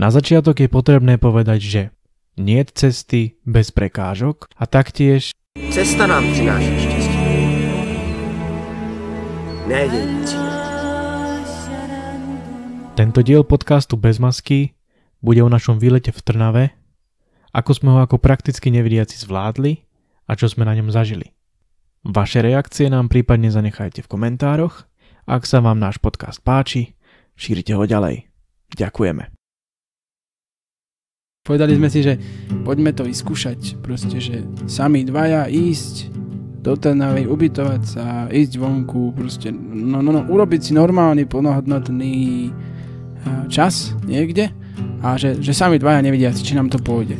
Na začiatok je potrebné povedať, že nie cesty bez prekážok a taktiež Cesta nám přináší štěstí. Ne její cíl. tento diel podcastu Bez masky bude o našom výlete v Trnave, ako sme ho ako prakticky nevidiaci zvládli a čo sme na ňom zažili. Vaše reakcie nám prípadne zanechajte v komentároch. Ak sa vám náš podcast páči, šírite ho ďalej. Ďakujeme. Povedali sme si, že poďme to vyskúšať. Proste, že sami dvaja ísť do Trnavy, ubytovať sa, ísť vonku, proste, no, no, no, urobiť si normálny, plnohodnotný eh, čas niekde a že, že sami dvaja nevidia či nám to pôjde.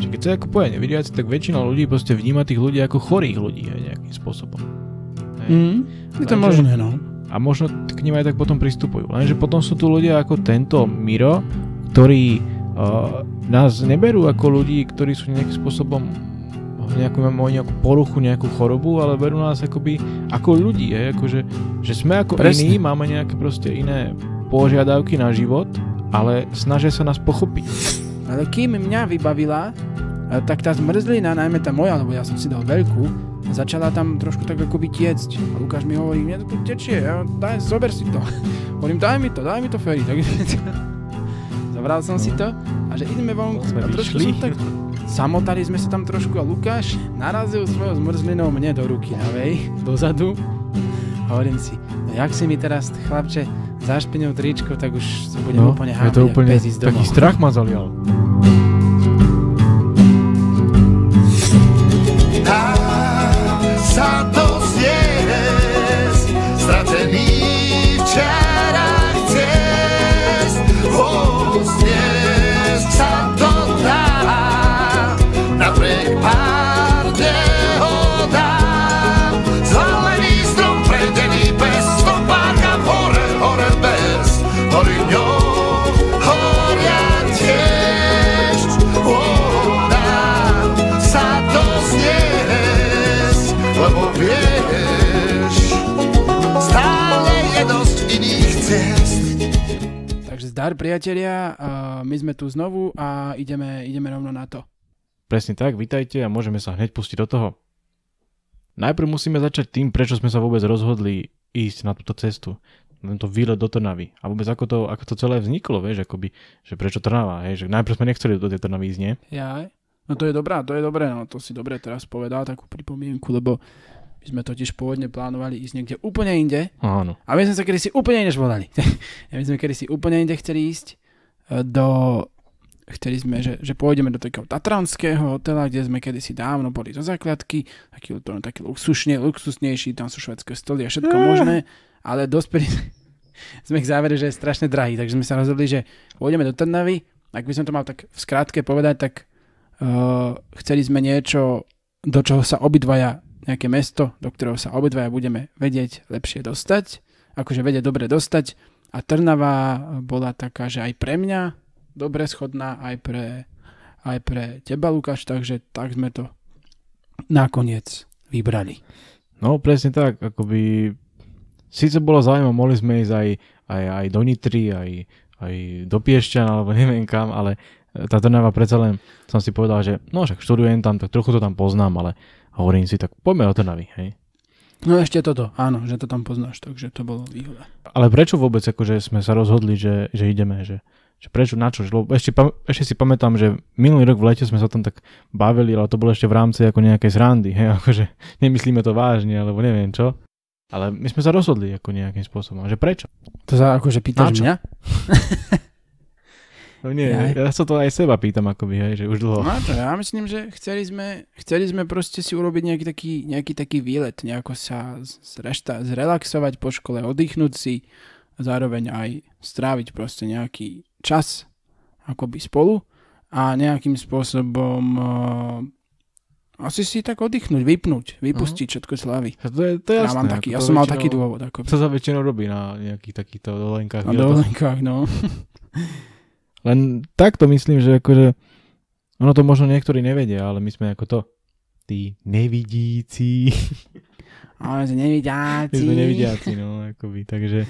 Čiže keď sa ako povie nevidiaci, tak väčšina ľudí proste vníma tých ľudí ako chorých ľudí aj nejakým spôsobom. Hej. Mm, je to možné, no. A možno k ním aj tak potom pristupujú. Lenže potom sú tu ľudia ako tento Miro, ktorí uh, nás neberú ako ľudí, ktorí sú nejakým spôsobom nejakú, majú nejakú poruchu, nejakú chorobu, ale berú nás akoby ako ľudí, je, akože, že sme ako Presne. iní, máme nejaké proste iné požiadavky na život, ale snažia sa nás pochopiť. Ale kým mňa vybavila, eh, tak tá zmrzlina, najmä tá moja, lebo ja som si dal veľkú, začala tam trošku tak akoby tiecť. A Lukáš mi hovorí, mne to tu tečie, ja, daj, zober si to. Hovorím, daj mi to, daj mi to, Ferry. Tak zobral som si to a že ideme vonku. A trošku som tak samotali sme sa tam trošku a Lukáš narazil svojou zmrzlinou mne do ruky, havej, dozadu. Hovorím si, no jak si mi teraz, chlapče, zašpinil tričko, tak už sa budem úplne je hábiť, to jak úplne pes ísť taký strach ma zalial. Zdar priatelia, my sme tu znovu a ideme, ideme rovno na to. Presne tak, vitajte a môžeme sa hneď pustiť do toho. Najprv musíme začať tým, prečo sme sa vôbec rozhodli ísť na túto cestu, na tento výlet do Trnavy. A vôbec ako to, ako to celé vzniklo, vieš, akoby, že prečo Trnava, hej, že najprv sme nechceli do tej Trnavy ísť, nie? Ja? No to je dobrá, to je dobré, no to si dobre teraz povedal takú pripomienku, lebo my sme totiž pôvodne plánovali ísť niekde úplne inde Áno. a my sme sa kedysi úplne inež volali. my sme kedysi úplne inde chceli ísť e, do... Chceli sme, že, že pôjdeme do takého tatranského hotela, kde sme kedysi dávno boli zo základky, taký, to, taký luxusne, luxusnejší, tam sú švedské stoly a všetko možné, ale dospeli sme k závere, že je strašne drahý, takže sme sa rozhodli, že pôjdeme do Trnavy, ak by som to mal tak v skrátke povedať, tak uh, chceli sme niečo, do čoho sa obidvaja, nejaké mesto, do ktorého sa obidvaja budeme vedieť lepšie dostať, akože vedieť dobre dostať a Trnava bola taká, že aj pre mňa dobre schodná, aj pre, aj pre teba, Lukáš, takže tak sme to nakoniec vybrali. No presne tak, akoby síce bolo zaujímavé, mohli sme ísť aj, aj, aj do Nitry, aj, aj do Piešťan, alebo neviem kam, ale tá Trnava predsa len som si povedal, že no však študujem tam, tak trochu to tam poznám, ale hovorím si, tak poďme do Trnavy, hej. No ešte toto, áno, že to tam poznáš, takže to bolo výhoda. Ale prečo vôbec akože sme sa rozhodli, že, že ideme, že, že prečo, na čo? Lebo ešte, ešte si pamätám, že minulý rok v lete sme sa tam tak bavili, ale to bolo ešte v rámci ako nejakej zrandy, hej, akože nemyslíme to vážne, alebo neviem čo. Ale my sme sa rozhodli ako nejakým spôsobom, že prečo? To sa akože pýtaš mňa? No nie, Jaj. ja sa to aj seba pýtam akoby, hej, že už dlho. No čo, ja myslím, že chceli sme, chceli sme proste si urobiť nejaký taký, nejaký taký výlet, nejako sa zrešta, zrelaxovať po škole, oddychnúť si a zároveň aj stráviť proste nejaký čas akoby spolu a nejakým spôsobom uh, asi si tak oddychnúť, vypnúť, vypustiť všetko z hlavy. To je, to je Ja jasné. mám taký, ako ja to som mal taký dôvod. Akoby. To sa väčšinou robí na nejakých takýchto dovolenkách. Na dovolenkách, no. Len takto myslím, že akože ono to možno niektorí nevedia, ale my sme ako to tí nevidíci. Ale My sme nevidiaci. sme nevidiaci, no, akoby, takže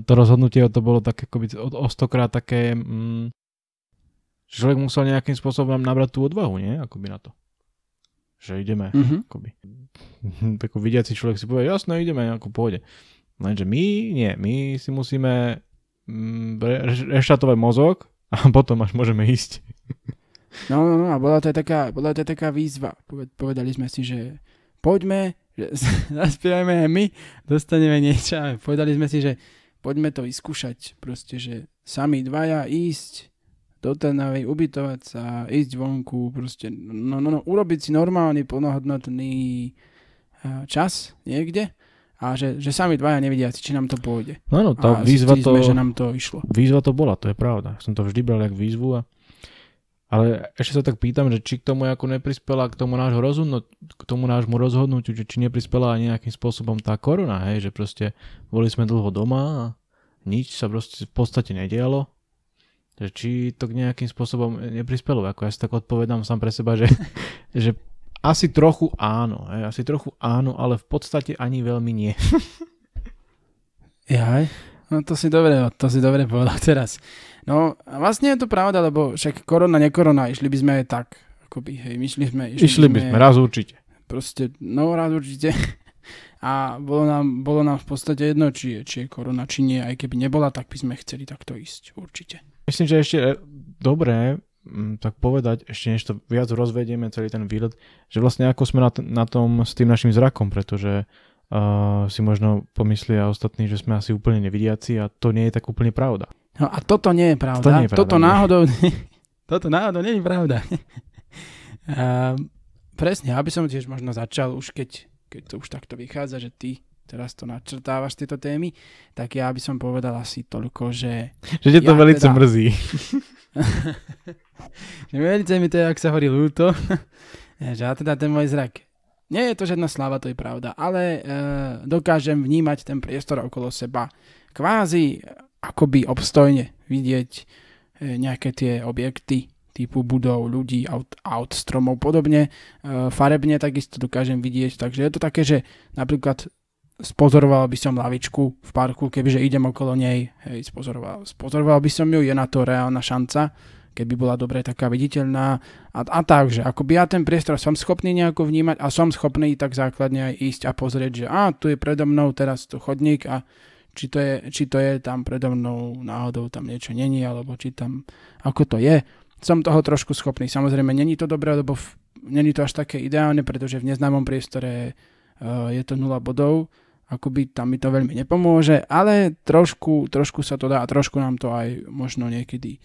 to rozhodnutie to bolo tak akoby o, o stokrát také, mm, človek musel nejakým spôsobom nabrať tú odvahu, nie? Akoby na to. Že ideme, Mhm. akoby. Taký vidiaci človek si povie, jasné, ideme, ako pôjde. Lenže my, nie, my si musíme mm, re- re- reštartovať mozog a potom až môžeme ísť. No, no, no, a bola to aj taká, bola to taká výzva. Poved- Povedali sme si, že poďme, že zaspievajme aj my, dostaneme niečo. Povedali sme si, že poďme to vyskúšať. Proste, že sami dvaja ísť do Trnavy, ubytovať sa, ísť vonku, proste, no, no, no, urobiť si normálny, plnohodnotný eh, čas niekde a že, že sami dvaja nevidia, či nám to pôjde. No áno, tá a výzva to, sme, že nám to išlo. výzva to bola, to je pravda. Som to vždy bral jak výzvu a ale ešte sa tak pýtam, že či k tomu ako neprispela k tomu nášho rozhodnú, k tomu nášmu rozhodnutiu, či neprispela aj nejakým spôsobom tá korona, hej, že proste boli sme dlho doma a nič sa proste v podstate nedialo. Že či to k nejakým spôsobom neprispelo, ako ja si tak odpovedám sám pre seba, že, že asi trochu áno, hej, asi trochu áno, ale v podstate ani veľmi nie. Jaj, no to si dobre, to si dobre povedal teraz. No vlastne je to pravda, lebo však korona, nekorona, išli by sme aj tak. Akoby, hej, myšli sme, išli, Išli by sme raz určite. Proste, no rád určite. A bolo nám, bolo nám v podstate jedno, či je, či je korona, či nie. Aj keby nebola, tak by sme chceli takto ísť, určite. Myslím, že ešte e, dobré tak povedať, ešte než to viac rozvedieme celý ten výlet, že vlastne ako sme na, t- na tom s tým našim zrakom, pretože uh, si možno pomyslia ostatní, že sme asi úplne nevidiaci a to nie je tak úplne pravda. No a toto nie je pravda. To nie je pravda, toto náhodou, toto náhodou nie je pravda. a, presne, aby som tiež možno začal už keď, keď to už takto vychádza, že ty teraz to načrtávaš tieto témy, tak ja by som povedal asi toľko, že Že ťa to Ja veľmi teda- mrzí. že mi to ak sa hovorí ľúto, že teda ten môj zrak. Nie je to žiadna sláva, to je pravda, ale e, dokážem vnímať ten priestor okolo seba. Kvázi akoby obstojne vidieť e, nejaké tie objekty typu budov, ľudí, aut, aut stromov podobne. E, farebne takisto dokážem vidieť, takže je to také, že napríklad spozoroval by som lavičku v parku, kebyže idem okolo nej, hej, spozoroval, spozoroval by som ju, je na to reálna šanca, keby bola dobre taká viditeľná a, a tak, že akoby ja ten priestor som schopný nejako vnímať a som schopný tak základne aj ísť a pozrieť, že a tu je predo mnou teraz tu chodník a či to, je, či to je tam predo mnou náhodou tam niečo není, alebo či tam, ako to je. Som toho trošku schopný. Samozrejme, není to dobré, lebo není to až také ideálne, pretože v neznámom priestore uh, je to 0 bodov, akoby tam mi to veľmi nepomôže, ale trošku, trošku sa to dá a trošku nám to aj možno niekedy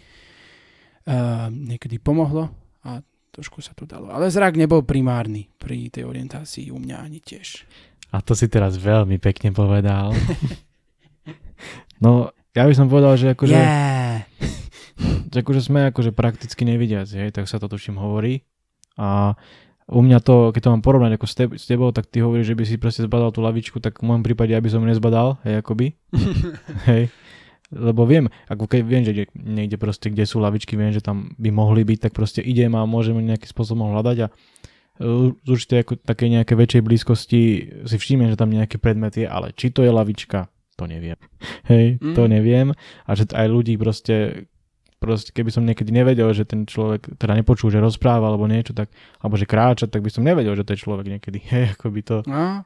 uh, niekedy pomohlo a trošku sa to dalo. Ale zrak nebol primárny pri tej orientácii u mňa ani tiež. A to si teraz veľmi pekne povedal. No, ja by som povedal, že akože, Yeah. že akože sme akože prakticky nevidiaci, hej, tak sa to tuším hovorí. A u mňa to, keď to mám porovnať ako s, teb- s tebou, tak ty hovoríš, že by si proste zbadal tú lavičku, tak v mojom prípade ja by som nezbadal, hej, akoby. hej. Lebo viem, ako keď viem, že ide- niekde proste, kde sú lavičky, viem, že tam by mohli byť, tak proste idem a môžem nejakým spôsobom hľadať a uh, z určite ako také nejaké väčšej blízkosti si všimnem, že tam nejaký predmet je, ale či to je lavička, to neviem. Hej, to Mm. neviem. A že aj ľudí proste, proste, keby som niekedy nevedel, že ten človek, teda nepočul, že rozpráva alebo niečo, tak, alebo že kráča, tak by som nevedel, že to je človek niekedy. Hej, ako by to, No,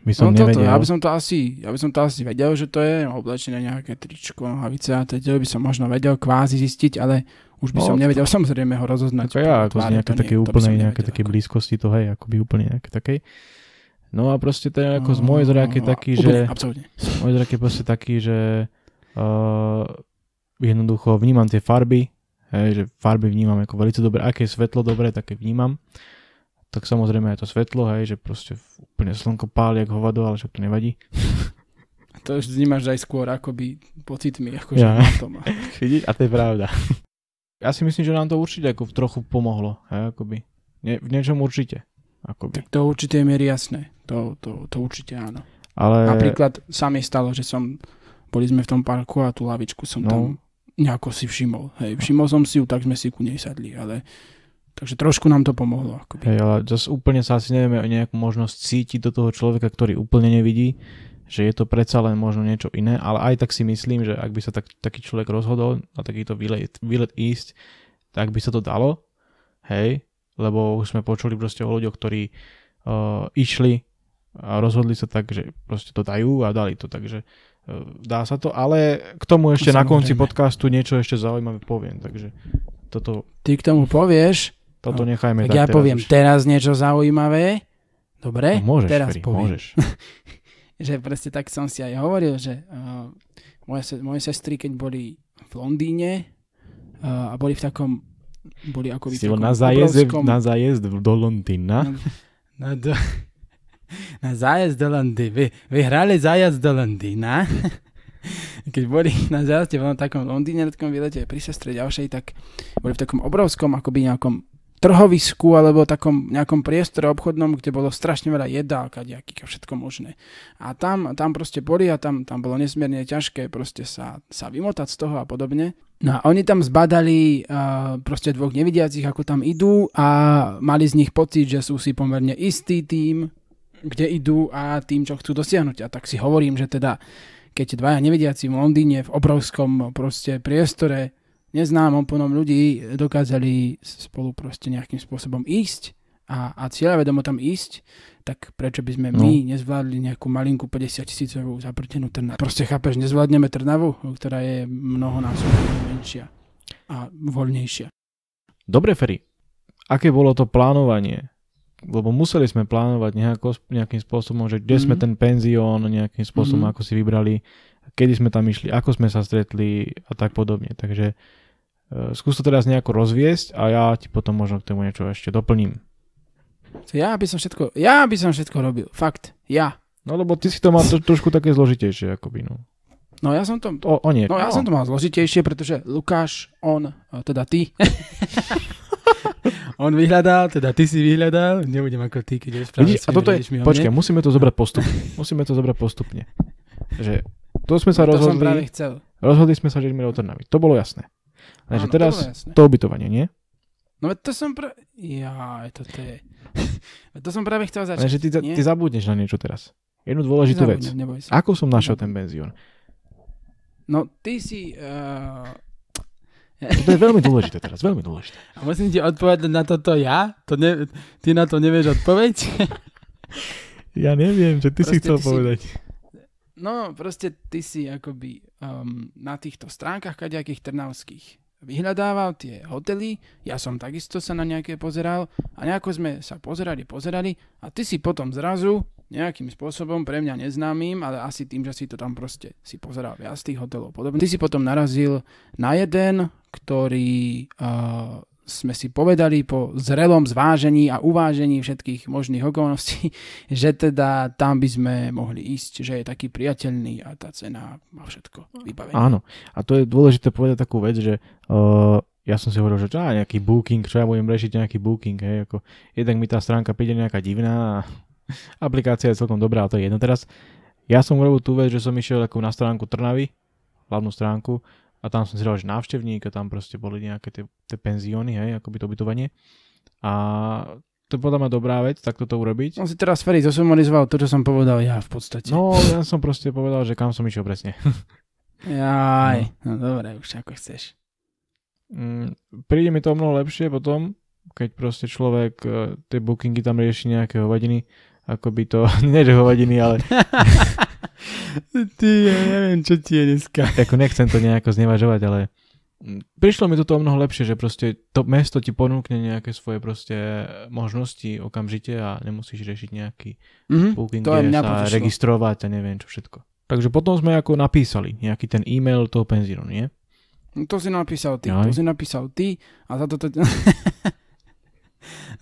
by som no toto, nevedel. ja by som to asi, ja by som to asi vedel, že to je oblečené nejaké tričko, nohavice a teď by som možno vedel kvázi zistiť, ale už by No, som to- nevedel samozrejme ho rozoznať. Ako ja, ako z nejaké to také to úplnej, nejaké také blízkosti to, hej, akoby úplne nejaké takej. No a proste ten ako z môj zrak je No, taký, že Absolútne. môj zrak je proste taký, že uh, jednoducho vnímam tie farby, hej, že farby vnímam ako veľmi dobre, aké je svetlo dobre, také vnímam. Tak samozrejme aj to svetlo, hej, že proste úplne slnko páli jak hovado, ale však to nevadí. To už vnímaš aj skôr akoby pocitmi, akože Ja. tom. Vidíš? A to je pravda. Ja si myslím, že nám to určite ako trochu pomohlo, hej, akoby. Nie, v niečom určite. Akoby. Tak to určite je jasné. To, to, to určite áno. Ale... Napríklad sa mi stalo, že som, boli sme v tom parku a tú lavičku som No. tam nejako si všimol. Hej, všimol som si ju, tak sme si ku nej sadli, ale takže trošku nám to pomohlo. Akoby. Hej, ale zase úplne sa asi nevieme o nejakú možnosť cítiť do toho človeka, ktorý úplne nevidí, že je to predsa len možno niečo iné, ale aj tak si myslím, že ak by sa tak, taký človek rozhodol na takýto výlet, výlet ísť, tak by sa to dalo, hej, lebo už sme počuli proste o ľuďoch, ktorí uh, išli a rozhodli sa tak, že proste to dajú a dali to, takže dá sa to, ale k tomu ešte na konci Samozrejme. podcastu niečo ešte zaujímavé poviem, takže toto, Ty k tomu povieš, toto No, nechajme tak ja teraz poviem už. teraz niečo zaujímavé. Dobre? No, môžeš, teraz Feri, poviem. môžeš. že proste tak som si aj hovoril, že uh, moje, moje sestry, keď boli v Londýne uh, a boli v takom, boli ako v Si takom na zájezd, obrovskom- na zájezd do Londýna. na, do, na zájazd do Londýna. Vy, vyhrali zájazd do Londýna. Keď boli na zájazde v takom Londýne, na takom výlete pri sestre ďalšej, tak boli v takom obrovskom akoby nejakom trhovisku alebo takom nejakom priestore obchodnom, kde bolo strašne veľa jedál, kadejakých a všetko možné. A tam, tam proste boli a tam, tam bolo nesmierne ťažké proste sa, sa vymotať z toho a podobne. No a oni tam zbadali uh, proste dvoch nevidiacich, ako tam idú a mali z nich pocit, že sú si pomerne istý tým, kde idú a tým, čo chcú dosiahnuť. A tak si hovorím, že teda keď dvaja nevidiaci v Londýne v obrovskom proste priestore neznámom plnom ľudí dokázali spolu proste nejakým spôsobom ísť a, a cieľavedomo tam ísť, tak prečo by sme my nezvládli nejakú malinkú 50 tisícovú zaprtenú Trnavu. Proste chápeš, nezvládneme Trnavu, ktorá je mnohonásobne menšia a voľnejšia. Dobre, Ferry, aké bolo to plánovanie? Lebo museli sme plánovať nejako, nejakým spôsobom, že kde mm-hmm. sme Mhm. ten penzión nejakým spôsobom, Mhm. mm-hmm. ako si vybrali, kedy sme tam išli, ako sme sa stretli a tak podobne. Takže uh, skús to teraz nejako rozviesť a ja ti potom možno k tomu niečo ešte doplním. Ja by som všetko, ja by som všetko robil. Fakt. Ja. No lebo ty si to mal to, trošku také zložitejšie, akoby, no. No ja som to, O, o nie. no ja som to mal zložitejšie, pretože Lukáš, on, a teda ty, on vyhľadal, teda ty si vyhľadal, nebudem ako ty, keď rozprávaš Vidíš, a toto je, počkaj, mne. musíme to zobrať postupne. Musíme to zobrať postupne. Že to sme sa to som práve rozhodli, chcel. rozhodli sme sa, že ideme do Trnavy. To bolo jasné. Takže Áno, teraz to, jasné. to ubytovanie, nie? No to som práve... Jaj, toto je... To som práve chcel začať. Ale že ty, nie? ty zabudneš na niečo teraz. Jednu dôležitú vec. Zabudnem, neboj sa. Ako som našiel ten benzión? No ty si... Uh... To je veľmi dôležité teraz, veľmi dôležité. A musím ti odpovedať na toto ja? To ne... Ty na to nevieš odpoveď? Ja neviem, že ty si chcel chcel povedať. No, proste ty si akoby um, na týchto stránkach kadejakých trnavských vyhľadával tie hotely, ja som takisto sa na nejaké pozeral a nejako sme sa pozerali, pozerali a ty si potom zrazu nejakým spôsobom pre mňa neznámym, ale asi tým, že si to tam proste si pozeral viac tých hotelov podobne. Ty si potom narazil na jeden, ktorý uh, sme si povedali po zrelom zvážení a uvážení všetkých možných okolností, že teda tam by sme mohli ísť, že je taký priateľný a tá cena má všetko vybavené. Áno. A to je dôležité povedať takú vec, že uh, ja som si hovoril, že čo, nejaký booking, čo ja budem riešiť nejaký booking, hej, ako jednak mi tá stránka príde nejaká divná a aplikácia je celkom dobrá, to je jedno teraz. Ja som urobil tú vec, že som išiel ako na stránku Trnavy, hlavnú stránku, a tam som si dal, že návštevník a tam proste boli nejaké tie, tie penzióny, hej, akoby to ubytovanie. A to je podľa mňa dobrá vec, tak toto urobiť. Som si teraz Ferry zosumarizoval to, čo som povedal ja v podstate. No, ja som proste povedal, že kam som išiel presne. Jaj, no dobre, už ako chceš. Mm, príde mi to o mnoho lepšie potom, keď proste človek e, tie bookingy tam rieši nejaké hovadiny, ako by to, nie že hovadiny, ale Ty, ja neviem, čo ti je dneska. ako nechcem to nejako znevažovať, ale mm, prišlo mi toto o mnoho lepšie, že proste to mesto ti ponúkne nejaké svoje proste možnosti okamžite a nemusíš riešiť nejaký Mhm, booking, to aj sa registrovať a neviem čo všetko. Takže potom sme ako napísali nejaký ten e-mail toho penzínu, nie? No to si napísal ty, Jaj. to si napísal ty a za toto,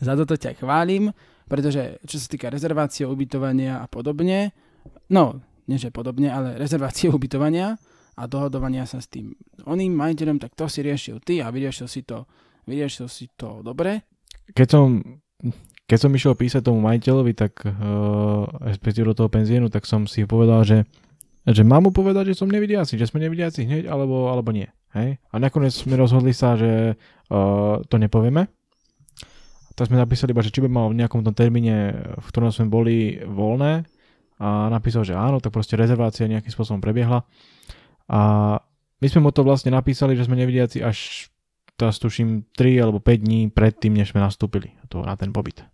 za toto ťa chválim, pretože čo sa týka rezervácie, ubytovania a podobne, no, nie že podobne, ale rezervácie ubytovania a dohodovania sa s tým oným majiteľom, tak to si riešil ty a vyriešil si to, vyriešil si to dobre. keď som, keď som išiel písať tomu majiteľovi, tak uh, respektíve do toho penzínu, tak som si povedal, že, že mám mu povedať, že som nevidiaci, že sme nevidiaci hneď, alebo, alebo nie. Hej? A nakoniec sme rozhodli sa, že uh, to nepovieme. Tak sme napísali iba, že či by mal v nejakom tom termíne, v ktorom sme boli voľné a napísal, že áno, tak proste rezervácia nejakým spôsobom prebiehla. A my sme mu to vlastne napísali, že sme nevidiaci až teraz tuším 3 alebo 5 dní predtým, než sme nastúpili to, na ten pobyt.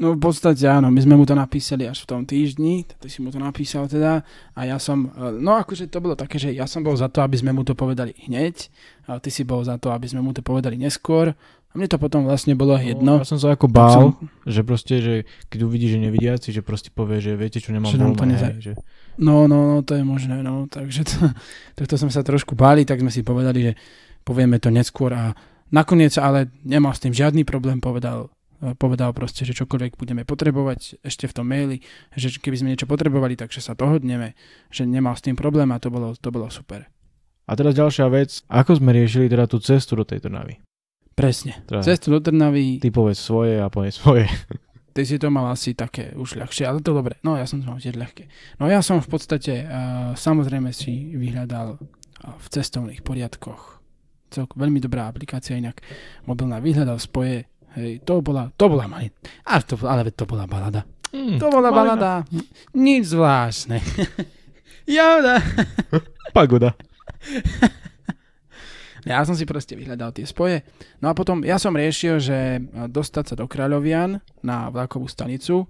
No v podstate áno, my sme mu to napísali až v tom týždni, ty si mu to napísal teda a ja som, e, no akože to bolo také, že ja som bol za to, aby sme mu to povedali hneď a ty si bol za to, aby sme mu to povedali neskôr a mne to potom vlastne bolo jedno. No, ja som sa ako bál, som... že proste, že keď uvidí, že nevidiaci, že proste povie, že viete čo, nemám Že nám to voľné, neza- že... No, no, no, to je možné, no, takže to, tohto sme sa trošku báli, tak sme si povedali, že povieme to neskôr a nakoniec ale nemal s tým žiadny problém, povedal, povedal proste, že čokoľvek budeme potrebovať ešte v tom maili, že keby sme niečo potrebovali, takže sa dohodneme, že nemal s tým problém a to bolo, to bolo super. A teraz ďalšia vec, ako sme riešili teda tú cestu do tej Trnavy? Presne. Teda, Cestu do Trnavy, Ty povedz svoje a povedz svoje. ty si to mal asi také už ľahšie, ale to dobre. No ja som to mal tiež ľahké. No ja som v podstate uh, samozrejme si vyhľadal uh, v cestovných poriadkoch. Celko, veľmi dobrá aplikácia inak. Mobilná vyhľadal spoje. Hej, to bola, to bola mali. A to, ale to bola balada. Mm, To bola balada. Nič zvláštne. Jauda. Pagoda. Ja som si proste vyhľadal tie spoje. No a potom ja som riešil, že e, dostať sa do Kráľovian na vlakovú stanicu e,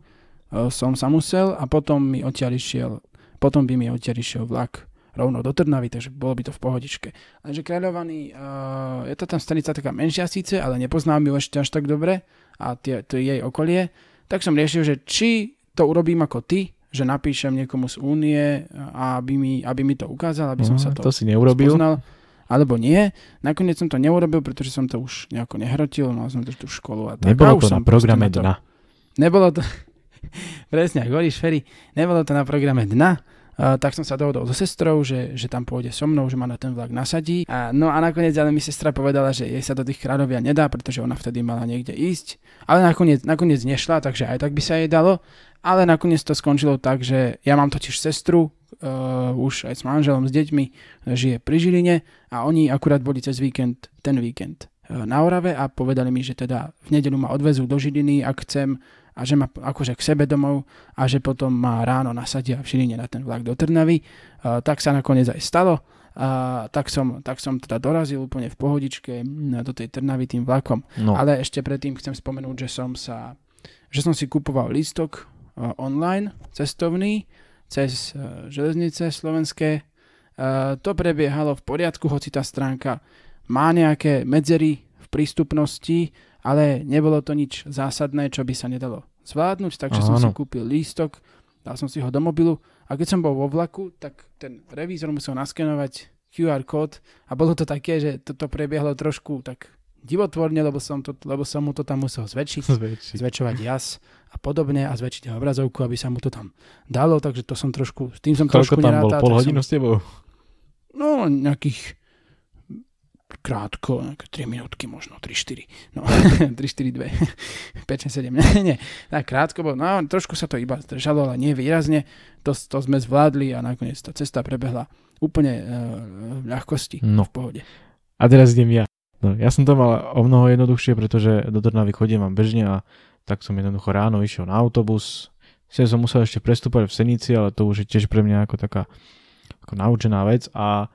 som sa musel a potom mi odtiaľ išiel, potom by mi odtiaľ išiel vlak rovno do Trnavy, takže bolo by to v pohodičke. Lenže Kráľovaný, uh, je to tam stanica taká menšia síce, ale nepoznám ju ešte až tak dobre a tie, to jej okolie, tak som riešil, že či to urobím ako ty, že napíšem niekomu z únie, aby mi, aby mi to ukázal, aby som sa to to si neurobil. spoznal, alebo nie. Nakoniec som to neurobil, pretože som to už nejako nehrotil, mal som to tú školu a tak. a Nebolo už to na programe to- dna. Nebolo to, presne, ako hovoríš, Ferry, nebolo to na programe dna, tak som sa dohodol so sestrou, že, že tam pôjde so mnou, že ma na ten vlak nasadí. A, no a nakoniec ale mi sestra povedala, že jej sa do tých kráľovia nedá, pretože ona vtedy mala niekde ísť. Ale nakoniec, nakoniec nešla, takže aj tak by sa jej dalo. Ale nakoniec to skončilo tak, že ja mám totiž sestru, uh, už aj s manželom, s deťmi, žije pri Žiline a oni akurát boli cez víkend, ten víkend uh, na Orave a povedali mi, že teda v nedeľu ma odvezú do Žiliny, ak chcem a že ma akože k sebe domov a že potom ma ráno nasadia v Žiline na ten vlak do Trnavy. Uh, tak sa nakoniec aj stalo. A tak som, tak som teda dorazil úplne v pohodičke do tej Trnavy tým vlakom. No, Ale ešte predtým chcem spomenúť, že som sa že som si kupoval lístok uh, online, cestovný, cez uh, železnice slovenské. Uh, to prebiehalo v poriadku, hoci tá stránka má nejaké medzery v prístupnosti, ale nebolo to nič zásadné, čo by sa nedalo zvládnuť, takže som si Áno. kúpil lístok, dal som si ho do mobilu a keď som bol vo vlaku, tak ten revízor musel naskenovať QR kód a bolo to také, že toto prebiehlo trošku tak divotvorne, lebo som, to, lebo som mu to tam musel zväčšiť, zväčšiť. zväčšovať jas a podobne a zväčšiť obrazovku, aby sa mu to tam dalo, takže to som trošku, s tým som trošku Koľko tam bol? nerátal. Pol tak hodinu som, s tebou? No, nejakých krátko, nejaké 3 minútky, možno 3-4. No, 3, 4, 2, 5, 6, 7, nie, nie. Tak krátko bolo, no trošku sa to iba zdržalo, ale nie výrazne. To, to sme zvládli a nakoniec tá cesta prebehla úplne uh, v ľahkosti, No. v pohode. A teraz idem ja. No, ja som to mal o mnoho jednoduchšie, pretože do Trnavy chodím mám bežne a tak som jednoducho ráno išiel na autobus. Sice som musel ešte prestúpať v Senici, ale to už je tiež pre mňa ako taká ako naučená vec a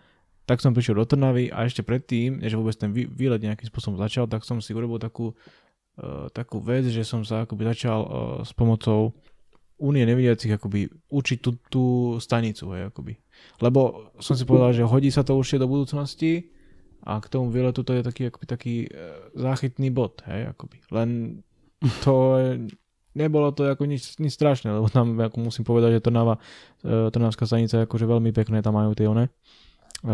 tak som prišiel do Trnavy a ešte predtým, než vôbec ten vý- výlet nejakým spôsobom začal, tak som si urobil takú, uh, takú vec, že som sa akoby začal uh, s pomocou Únie nevidiacich akoby učiť tú, tú stanicu, hej, akoby. Lebo som si povedal, že hodí sa to určite do budúcnosti a k tomu výletu to je taký, akoby, taký e, záchytný bod, hej, akoby. Len to nebolo to ako nič, nič strašné, lebo tam ako musím povedať, že Trnava, e, Trnavská stanica je akože veľmi pekné, tam majú tie one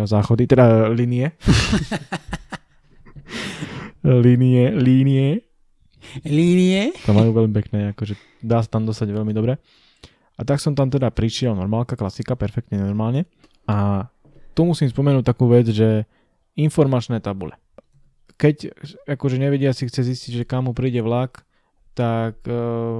záchody, teda linie. línie, línie. Línie? To majú veľmi pekné, akože dá sa tam dostať veľmi dobre. A tak som tam teda prišiel, normálka, klasika, perfektne normálne. A tu musím spomenúť takú vec, že informačné tabule. Keď akože nevedia si chce zistiť, že kam mu príde vlak, tak e,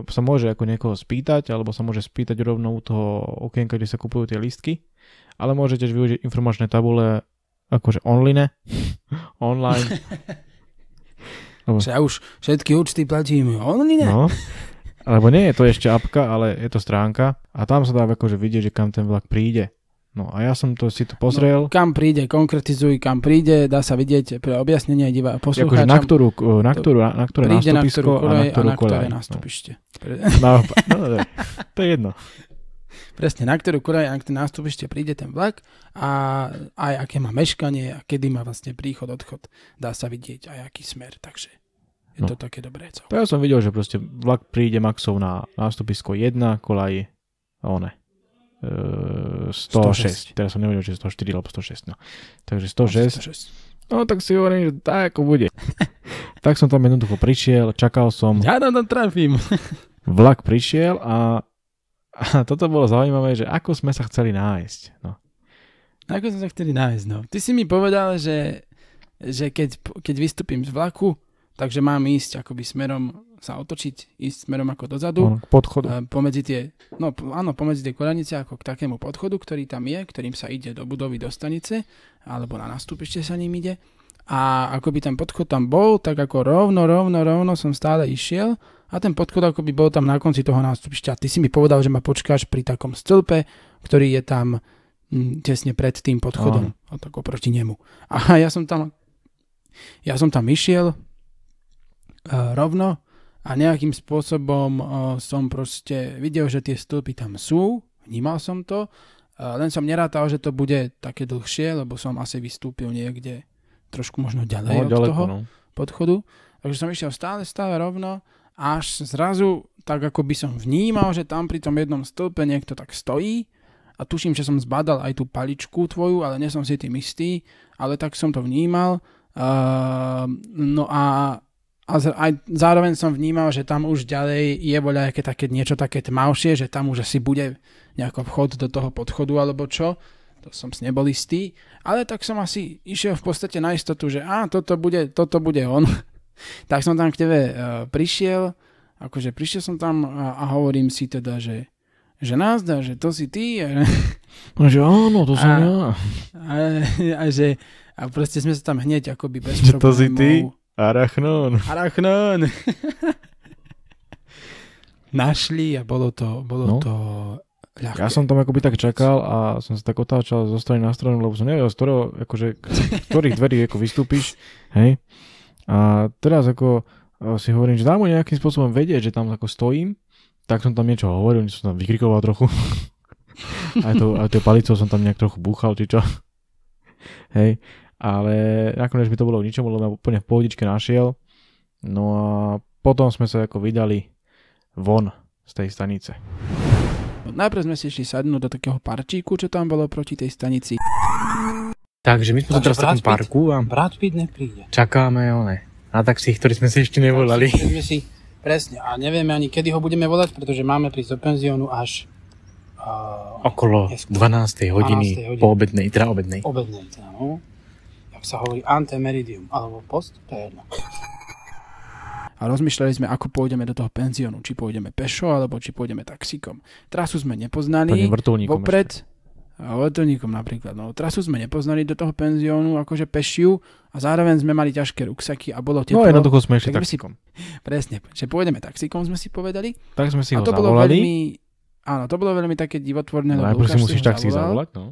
sa môže ako niekoho spýtať, alebo sa môže spýtať rovno u toho okienka, kde sa kupujú tie listky, ale môže tiež využiť informačné tabule akože online, online. Že ja už všetky účty platím online. No. Alebo nie je to ešte apka, ale je to stránka a tam sa dá akože vidieť, že kam ten vlak príde. No a ja som to si to pozrel. No, kam príde, konkretizuj, kam príde, dá sa vidieť pre objasnenie diva akože poslucháčom. na ktorú, na ktorú, na ktoré príde na ktorú a na kolej a ktorú na ktoré koľaj. nástupište. Pre, No, no, no, to je jedno. presne, na ktorú kolej a na ktoré nástupište príde ten vlak a aj aké má meškanie a kedy má vlastne príchod, odchod. Dá sa vidieť aj aký smer, takže je No. to také dobré. To Celkom. ja som videl, že proste vlak príde maxov na nástupisko 1, kolaj one. E, 106. 106. Teraz som nevedel, je 104 alebo 106. No. Takže 106. 106. No tak si hovorím, že tak ako bude. tak som tam jednoducho prišiel, čakal som, Ja tam tam trafím. vlak prišiel a, a toto bolo zaujímavé, že ako sme sa chceli nájsť. No. Ako sme sa chceli nájsť, no. Ty si mi povedal, že, že keď, keď vystúpim z vlaku, takže mám ísť akoby smerom sa otočiť, ísť smerom ako dozadu. On, k podchodu. A pomedzi tie, no áno, pomedzi tie koranice ako k takému podchodu, ktorý tam je, ktorým sa ide do budovy do stanice, alebo na nastupište sa ním ide. A ako by ten podchod tam bol, tak ako rovno, rovno, rovno som stále išiel a ten podchod ako by bol tam na konci toho nástupišťa. Ty si mi povedal, že ma počkáš pri takom stĺpe, ktorý je tam mm, tesne pred tým podchodom, a tak oproti nemu. A ja som tam, ja som tam išiel uh, rovno a nejakým spôsobom uh, som proste videl, že tie stĺpy tam sú, vnímal som to, uh, len som nerátal, že to bude také dlhšie, lebo som asi vystúpil niekde trošku možno ďalej No, od ďaleko, toho no. podchodu. Takže som išiel stále, stále rovno, až zrazu tak ako by som vnímal, že tam pri tom jednom stĺpe niekto tak stojí a tuším, že som zbadal aj tú paličku tvoju, ale nie som si tým istý, ale tak som to vnímal. Uh, no a, a aj zároveň som vnímal, že tam už ďalej je voľajaké také niečo také tmavšie, že tam už asi bude nejaký vchod do toho podchodu alebo čo. To som si nebol istý. Ale tak som asi išiel v podstate na istotu, že á, toto bude, toto bude on. Tak som tam k tebe uh, prišiel, akože prišiel som tam a, a hovorím si teda, že že nazdá, že to si ty a, No, že áno, to som A- ja. a, a že a proste sme sa tam hneď akoby bez Že to si ty? problémov- Arachnón. Arachnón. Našli a bolo to, bolo No. to ľahké. Ja som tam akoby tak čakal a som sa tak otáčal zo strany na stranu, lebo som nevedel, z ktorého, akože, z ktorých dverí ako vystúpiš, hej. A teraz ako e, si hovorím, že dá mu nejakým spôsobom vedieť, že tam ako stojím, tak som tam niečo hovoril, niečo som tam vykrikoval trochu. aj, to, aj to palicou som tam nejak trochu búchal, či čo. Hej. Ale nakoniec mi to bolo k ničomu, lebo ma úplne v pohodičke našiel. No a potom sme sa ako vydali von z tej stanice. Najprv sme si išli sadnúť do takého parčíku, čo tam bolo proti tej stanici. Takže my sme Takže teraz v takom parku a Brad Pitt nepríde. čakáme one, na taxi, ktorý sme si ešte nevolali. Sme si, presne, a nevieme ani kedy ho budeme volať, pretože máme prísť do penziónu až uh, Okolo Neskôr. 12. hodiny 12. hodiny. po obednej, teda obednej. obednej. Teda, no. Jak sa hovorí antemeridium, alebo post, to je jedno. A rozmýšľali sme, ako pôjdeme do toho penziónu. Či pôjdeme pešo, alebo či pôjdeme taxíkom. Trasu sme nepoznali. Vopred. A vrtulníkom napríklad. No, trasu sme nepoznali do toho penziónu, akože pešiu. A zároveň sme mali ťažké ruksaky a bolo ešte. No teplo. jednoducho sme išli Tak by si- taxikom. Presne, že pôjdeme taxíkom, sme si povedali. Tak sme si a ho to bolo zavolali. veľmi... Áno, to bolo veľmi také divotvorné. No, najprv si musíš taxi zavolal. zavolať, no.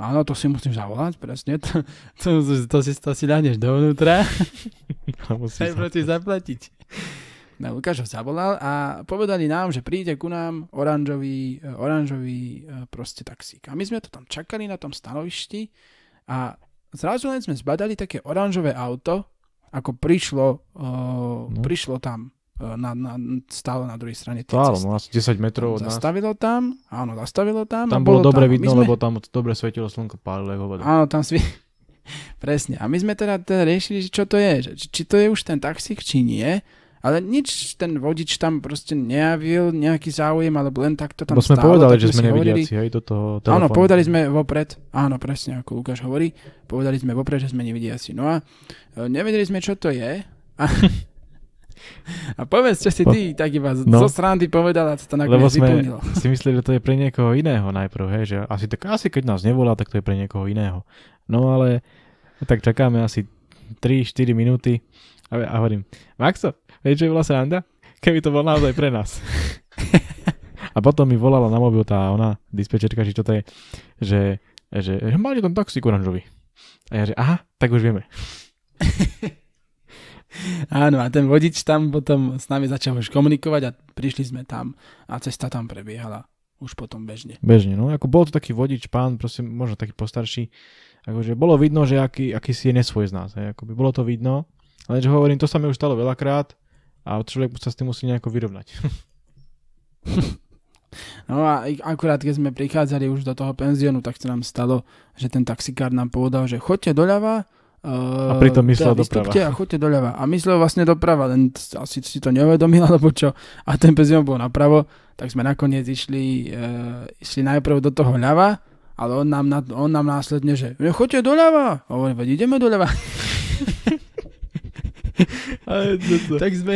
Áno, to si musím zavolať, presne. To, to, to, to, si, to si dáhneš dovnútra. A musíš si zaplatiť. No, Lukáš ho zavolal a povedali nám, že príde ku nám oranžový, eh, oranžový eh, proste taxík. A my sme to tam čakali na tom stanovišti a zrazu len sme zbadali také oranžové auto, ako prišlo, uh, No. prišlo tam eh, na, na, stálo na druhej strane tej Stálo, cesty. no asi 10 metrov od nás. Zastavilo tam, áno, zastavilo tam. Tam a bolo dobre My vidno, sme- lebo tam dobre svietilo slnko, pálilo ako voda. Áno, tam svi... Presne. A my sme teda, teda riešili, že čo to je. Že, či to je už ten taxík, či nie. Ale nič ten vodič tam proste nejavil nejaký záujem, alebo len takto tam Lebo sme stálo, povedali, že sme nevidiaci, hej, do toho Áno, telefónu. povedali sme vopred, áno, presne ako Lukáš hovorí, povedali sme vopred, že sme nevidiaci. No a e, nevedeli sme, čo to je. A, a povedz, čo si ty, tak iba No. zo srandy povedal a to Lebo nakoniec sme vyplnilo. si mysleli, že to je pre niekoho iného najprv, hej, že asi, tak, asi keď nás nevolá, tak to je pre niekoho iného. No ale tak čakáme asi 3-4 minúty a, a hovorím, Maxo, vieš, je bola sranda? keby to bol naozaj pre nás. A potom mi volala na mobil tá ona, dispečerka, či čo to je, že, že, že máte tam taxík oranžový. A ja že, aha, tak už vieme. Áno, a ten vodič tam potom s nami začal už komunikovať a prišli sme tam a cesta tam prebiehala už potom bežne. Bežne, no, ako bol to taký vodič, pán, proste možno taký postarší, akože bolo vidno, že aký, aký si je nesvoj z nás, hej, akoby bolo to vidno, ale že hovorím, to sa mi už stalo veľakrát a človek sa s tým musí nejako vyrovnať. No a akurát keď sme prichádzali už do toho penziónu, tak sa nám stalo, že ten taxikár nám povedal, že choďte doľava, uh, A pritom myslel teda doprava. A choďte doľava. A myslel vlastne doprava, len asi si to neuvedomil, alebo čo. A ten penzión bol napravo, tak sme nakoniec išli, uh, išli najprv do toho ľava, ale on nám, on nám následne, že "No, choďte doľava. A hovorím, ideme doľava. tak sme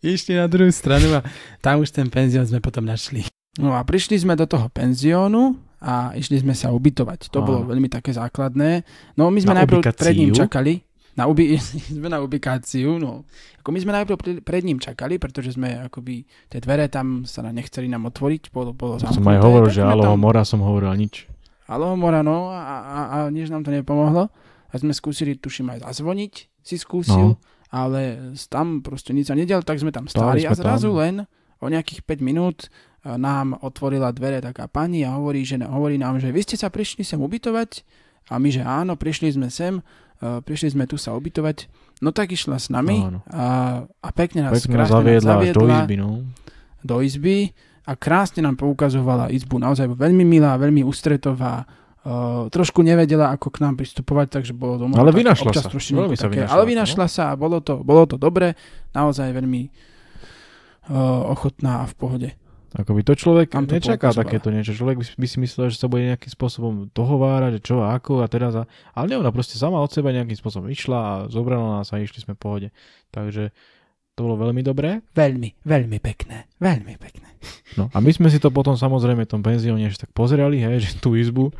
išli na druhú stranu a tam už ten penzión sme potom našli. No a prišli sme do toho penziónu a išli sme sa ubytovať. To Áno. bolo veľmi také základné. No my sme Na najprv ubikáciu? pred ním čakali. Na ubi- sme na ubikáciu, no. Ako my sme najprv pred ním čakali, pretože sme akoby, tie dvere tam sa nám nechceli nám otvoriť, bolo, bolo Som aj hovoril, že aloho tam- mora som hovoril nič. Aloho mora, no, a, a, a nič nám to nepomohlo. A sme skúsili, tuším, aj zazvoniť, si skúsil, No. Ale tam proste nič sa nedial, tak sme tam Stáli a zrazu tam. len o nejakých 5 minút a, nám otvorila dvere taká pani a hovorí, že, hovorí nám, že vy ste sa prišli sem ubytovať a my, že áno, prišli sme sem, a prišli sme tu sa ubytovať. No tak išla s nami Áno. a, a pekne nás, Pekne nás krásne zaviedla do zaviedla izby, no. do izby a krásne nám poukazovala izbu, naozaj veľmi milá, veľmi ústretová, Uh, trošku nevedela, ako k nám pristupovať, takže bolo doma. Ale vynašla sa. Veľmi sa vynašla, Ale no. vynašla sa a bolo to, bolo to dobre, naozaj veľmi uh, ochotná a v pohode. Akoby to človek Tam to nečaká takéto niečo. Človek by, by si myslel, že sa bude nejakým spôsobom dohovárať, čo a ako a teraz. A... Ale nie, ona proste sama od seba nejakým spôsobom išla a zobrala nás a išli sme v pohode. Takže to bolo veľmi dobré. Veľmi, veľmi pekné, veľmi pekné. No a my sme si to potom samozrejme v tom penzióne ešte tak pozerali, hej, že tú izbu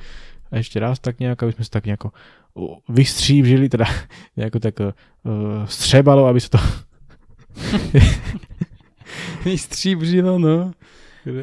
ešte raz tak nejako, aby sme sa tak nejako vystřívžili, teda nejako tak uh, střebalo, aby sa to... Vystříbžilo, no.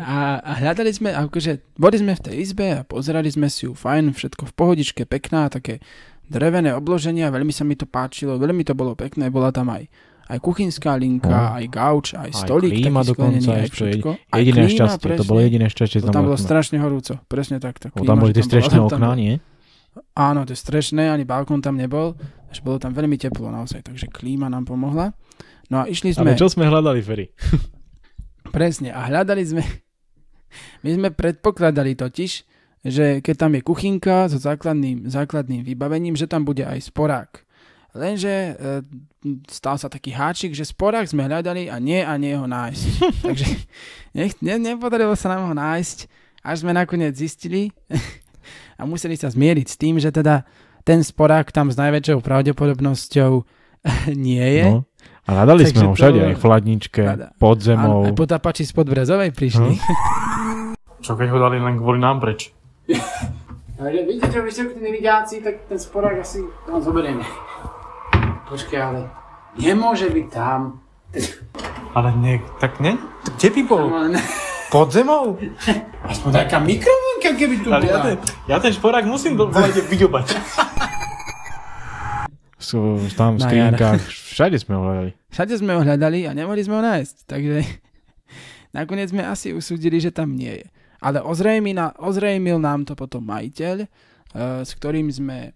A, a hľadali sme, akože boli sme v tej izbe a pozerali sme si ju fajn, všetko v pohodičke, pekná, také drevené obloženia, veľmi sa mi to páčilo, veľmi to bolo pekné, bola tam aj aj kuchynská linka, No. aj gauč, aj Aj stolík klíma dokonca, aj všetko. Aj Jediné klíma, šťastie, to presne. bolo jediné šťastie. To tam bolo strašne horúco, presne tak. tak Lebo tam boli tie strešné okná, nie? Áno, tie strešné, ani balkón tam nebol, až bolo tam veľmi teplo naozaj, takže klíma nám pomohla. No a išli sme, Ale čo sme hľadali, Ferry? presne, a hľadali sme, my sme predpokladali totiž, že keď tam je kuchynka so základným, základným vybavením, že tam bude aj sporák. Lenže e, stal sa taký háčik, že sporák sme hľadali a nie a nie ho nájsť. Takže nech, ne, nepodarilo sa nám ho nájsť, až sme nakoniec zistili a museli sa zmieriť s tým, že teda ten sporák tam s najväčšou pravdepodobnosťou nie je. No. A hľadali Takže sme ho všade, aj v chladničke, Hľada- pod Áno, zemou. aj potápači z Podbrezovej prišli. Čo keď ho dali len kvôli nám preč? Takže vidíte, čo vysokní vidiaci, tak ten sporák asi tam zoberieme. Počkaj, ale nemôže byť tam. Ale nie, tak ne? Kde by bol? Pod zemou? Aspoň taká mikrovlnka, keby tu Ale ja bola. ten, ja ten šporák musím do volajte vyďobať. Sú tam v skrinkách, všade sme ho hľadali. Všade sme ho hľadali a nemohli sme ho nájsť. Takže nakoniec sme asi usúdili, že tam nie je. Ale ozrejmil, na, ozrejmil nám to potom majiteľ, eh, s ktorým sme...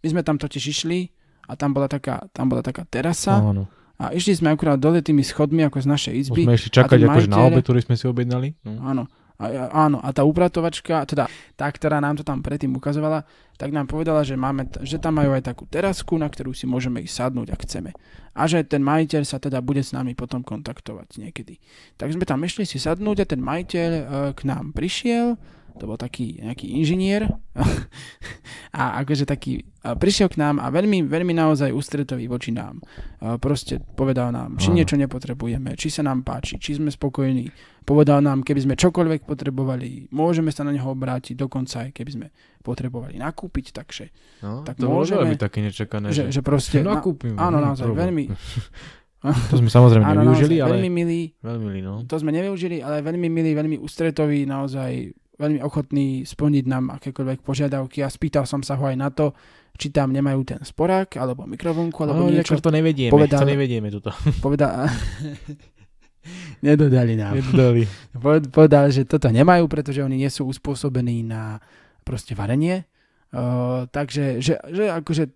My sme tam totiž išli a tam bola taká, tam bola taká terasa Áno. a išli sme akurát dole tými schodmi ako z našej Už izby. sme ešte čakať akože na obed, ktorý sme si objednali. No. Áno. A, áno, a tá upratovačka, teda tá, ktorá nám to tam predtým ukazovala, tak nám povedala, že, máme, že tam majú aj takú terasku, na ktorú si môžeme ísť sadnúť, ak chceme. A že ten majiteľ sa teda bude s nami potom kontaktovať niekedy. Tak sme tam išli si sadnúť a ten majiteľ e, k nám prišiel, to bol taký nejaký inžinier a akože taký, a prišiel k nám a veľmi, veľmi naozaj ústretový voči nám. A proste povedal nám, či niečo nepotrebujeme, či sa nám páči, či sme spokojní. Povedal nám, keby sme čokoľvek potrebovali, môžeme sa na neho obrátiť, dokonca aj keby sme potrebovali nakúpiť, takže No, Tak to môžeme- veľmi také nečakané. že, že proste, na, nakúpim. áno, no, naozaj, problém. veľmi. To sme samozrejme Áno, nevyužili, naozaj, ale... veľmi milý, Veľmi milý, no. to sme nevyužili, ale veľmi milý, veľmi ústretový, naozaj veľmi ochotný splniť nám akékoľvek požiadavky a spýtal som sa ho aj na to, či tam nemajú ten sporák, alebo mikrovlnku, alebo no, niečo. to nevedieme, povedal- to nevedieme tuto. Povedal... Nedodali nám. Nedodali. Poved- Povedal, že toto nemajú, pretože oni nie sú uspôsobení na proste varenie. Uh, takže že, že akože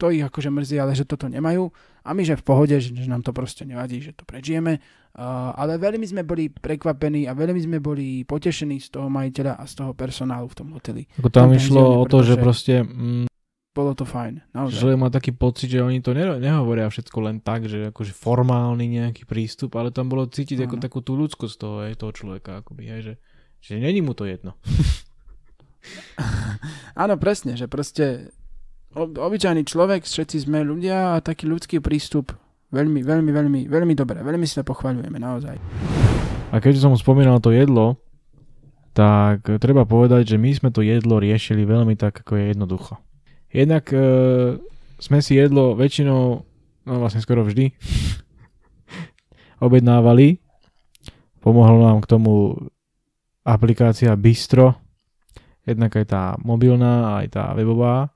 to ich akože mrzí, ale že toto nemajú. A my, že v pohode, že, že nám to proste nevadí, že to prežijeme. Uh, ale veľmi sme boli prekvapení a veľmi sme boli potešení z toho majiteľa a z toho personálu v tom hoteli. Ako tam išlo o to, že proste... Mm, Bolo to fajn, naozaj. Človek má taký pocit, že oni to ne- nehovoria všetko len tak, že akože formálny nejaký prístup, ale tam bolo cítiť ako Áno. takú tú ľudskosť toho, aj toho človeka, akoby, hej, že, že není mu to jedno. Áno, presne, že proste obyčajný človek, všetci sme ľudia a taký ľudský prístup veľmi, veľmi, veľmi, veľmi dobre, veľmi si to pochvaľujeme, naozaj. A keďže som spomínal to jedlo, tak treba povedať, že my sme to jedlo riešili veľmi tak, ako je jednoducho. Jednak e, sme si jedlo väčšinou, no vlastne skoro vždy, objednávali. Pomohlo nám k tomu aplikácia Bistro, jednak aj tá mobilná, aj tá webová.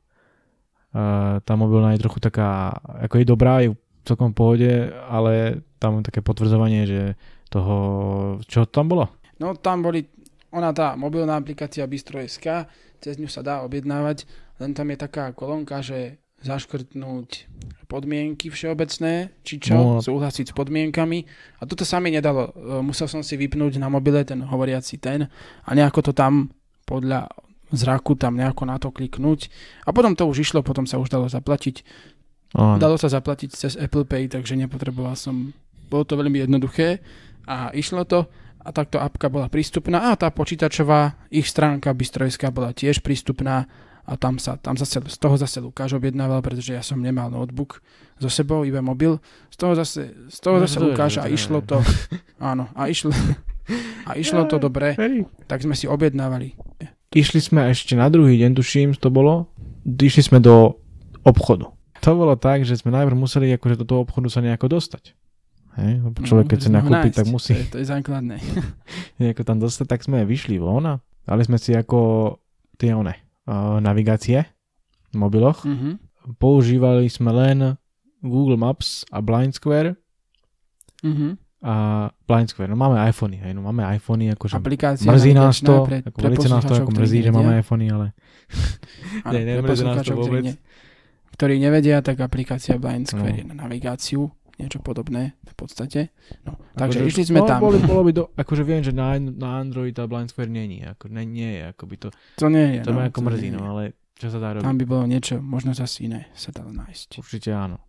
E, tá mobilná je trochu taká, ako je dobrá, je v celkom pohode, ale tam také potvrdzovanie, že toho, čo tam bolo? No tam boli, ona tá mobilná aplikácia Bistro.sk, cez ňu sa dá objednávať, len tam je taká kolónka, že zaškrtnúť podmienky všeobecné, či čo, No. súhlasiť s podmienkami. A toto sa mi nedalo. E, Musel som si vypnúť na mobile ten hovoriaci ten a nejako to tam podľa zraku tam nejako na to kliknúť. A potom to už išlo, potom sa už dalo zaplatiť. Áno. Dalo sa zaplatiť cez Apple Pay, takže nepotreboval som. Bolo to veľmi jednoduché a išlo to a takto apka bola prístupná a tá počítačová ich stránka Bystrojská bola tiež prístupná a tam sa tam zase, z toho zase Lukáš objednával, pretože ja som nemal notebook so sebou, iba mobil. Z toho zase, z toho No, zase Lukáš a išlo to, áno, a išlo, a išlo to dobre, tak sme si objednávali. Išli sme ešte na druhý deň, tuším, to bolo, išli sme do obchodu. To bolo tak, že sme najprv museli akože do toho obchodu sa nejako dostať. Hej? lebo Človek, keď sa No, nakúpi, nájsť, tak musí To je, to je základné. nejako tam dostať, tak sme vyšli von a dali sme si ako tie one, uh, navigácie v mobiloch. Mhm. Používali sme len Google Maps a Blind Square Mhm. A Blind Square. No máme iPhony, hej, no máme iPhony, akože Aplikácia mrzí nás to, pre, ako pre velice nás to ako mrzí, že máme iPhony, ale Nie, pre nemrzí nás to poslucháčov, ktorí vôbec. ne- ktorí nevedia, tak aplikácia Blind Square No. je na navigáciu, niečo podobné v podstate. No, takže Akože- išli sme no, tam. Bolo, bolo by do, akože viem, že na, na Android tá Blind Square je, ako, ne, nie je, ako by to, To nie je. to ma ako to mrzí, no, ale čo sa dá robiť? Tam by bolo niečo, možno zase iné sa dalo nájsť. Určite áno.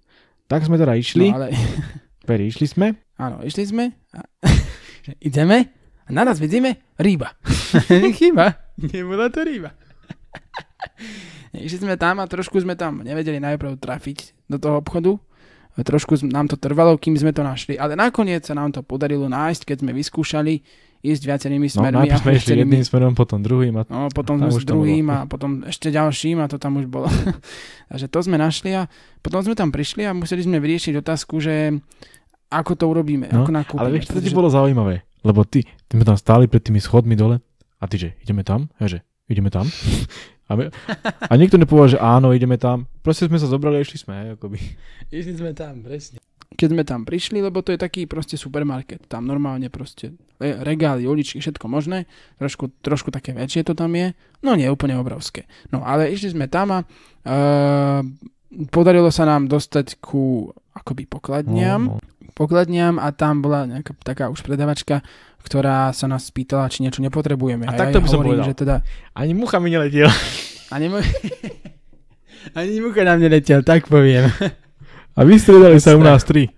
Tak sme teda išli, No ale, Peri, išli sme, áno, išli sme a ideme a naraz vidíme ryba. Chyba. Nebola to ryba. Išli sme tam a trošku sme tam nevedeli najprv trafiť do toho obchodu. Trošku nám to trvalo, kým sme to našli, ale nakoniec sa nám to podarilo nájsť, keď sme vyskúšali ísť viacerými no smermi. najprv sme išli jedným smerom, potom druhým a No, potom to druhým a potom ešte ďalším a to tam už bolo. Takže to sme našli a potom sme tam prišli a museli sme vyriešiť otázku, že ako to urobíme, No, ako nakúpime. ale vieš, čo ti bolo zaujímavé, lebo ty, ty sme tam stáli pred tými schodmi dole a ty, že ideme tam, ja, že ideme tam a, my, a nikto nepovedal, že áno, ideme tam, proste sme sa zobrali a išli sme, hej, akoby. Išli sme tam, presne. Keď sme tam prišli, lebo to je taký proste supermarket. Tam normálne proste regály, uličky, všetko možné. Trošku, trošku také väčšie to tam je. No nie úplne obrovské. No ale išli sme tam a uh, podarilo sa nám dostať ku akoby pokladniam. No, no. Pokladniam a tam bola nejaká taká už predavačka, ktorá sa nás spýtala, či niečo nepotrebujeme. A ja takto jej by som hovorím, povedal. že teda... Ani mucha mi neletiela. Ani, mu... Ani mucha na mne letel, tak poviem. A vystredali sa u nás tri.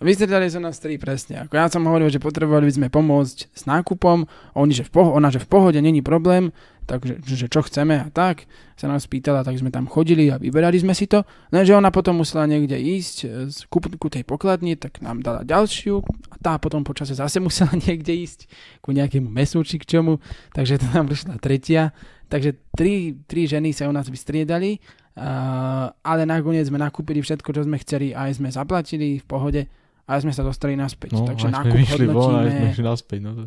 Vystredali sa nás tri presne. Ako ja som hovoril, že potrebovali by sme pomôcť s nákupom, oni, že v poho- ona, že v pohode není problém, takže že čo chceme a tak. Sa nás pýtala, tak sme tam chodili a vyberali sme si to. Lenže ona potom musela niekde ísť e, z ku, tej pokladni, tak nám dala ďalšiu a tá potom počase zase musela niekde ísť ku nejakému mesu či k čomu, takže to nám prišla tretia. Takže tri, tri ženy sa u nás vystriedali Uh, ale nakoniec sme nakúpili všetko, čo sme chceli, aj sme zaplatili v pohode, aj sme sa dostali naspäť. No, Takže nákup vyšli von, aj sme hodnotíme, išli naspäť. No, to,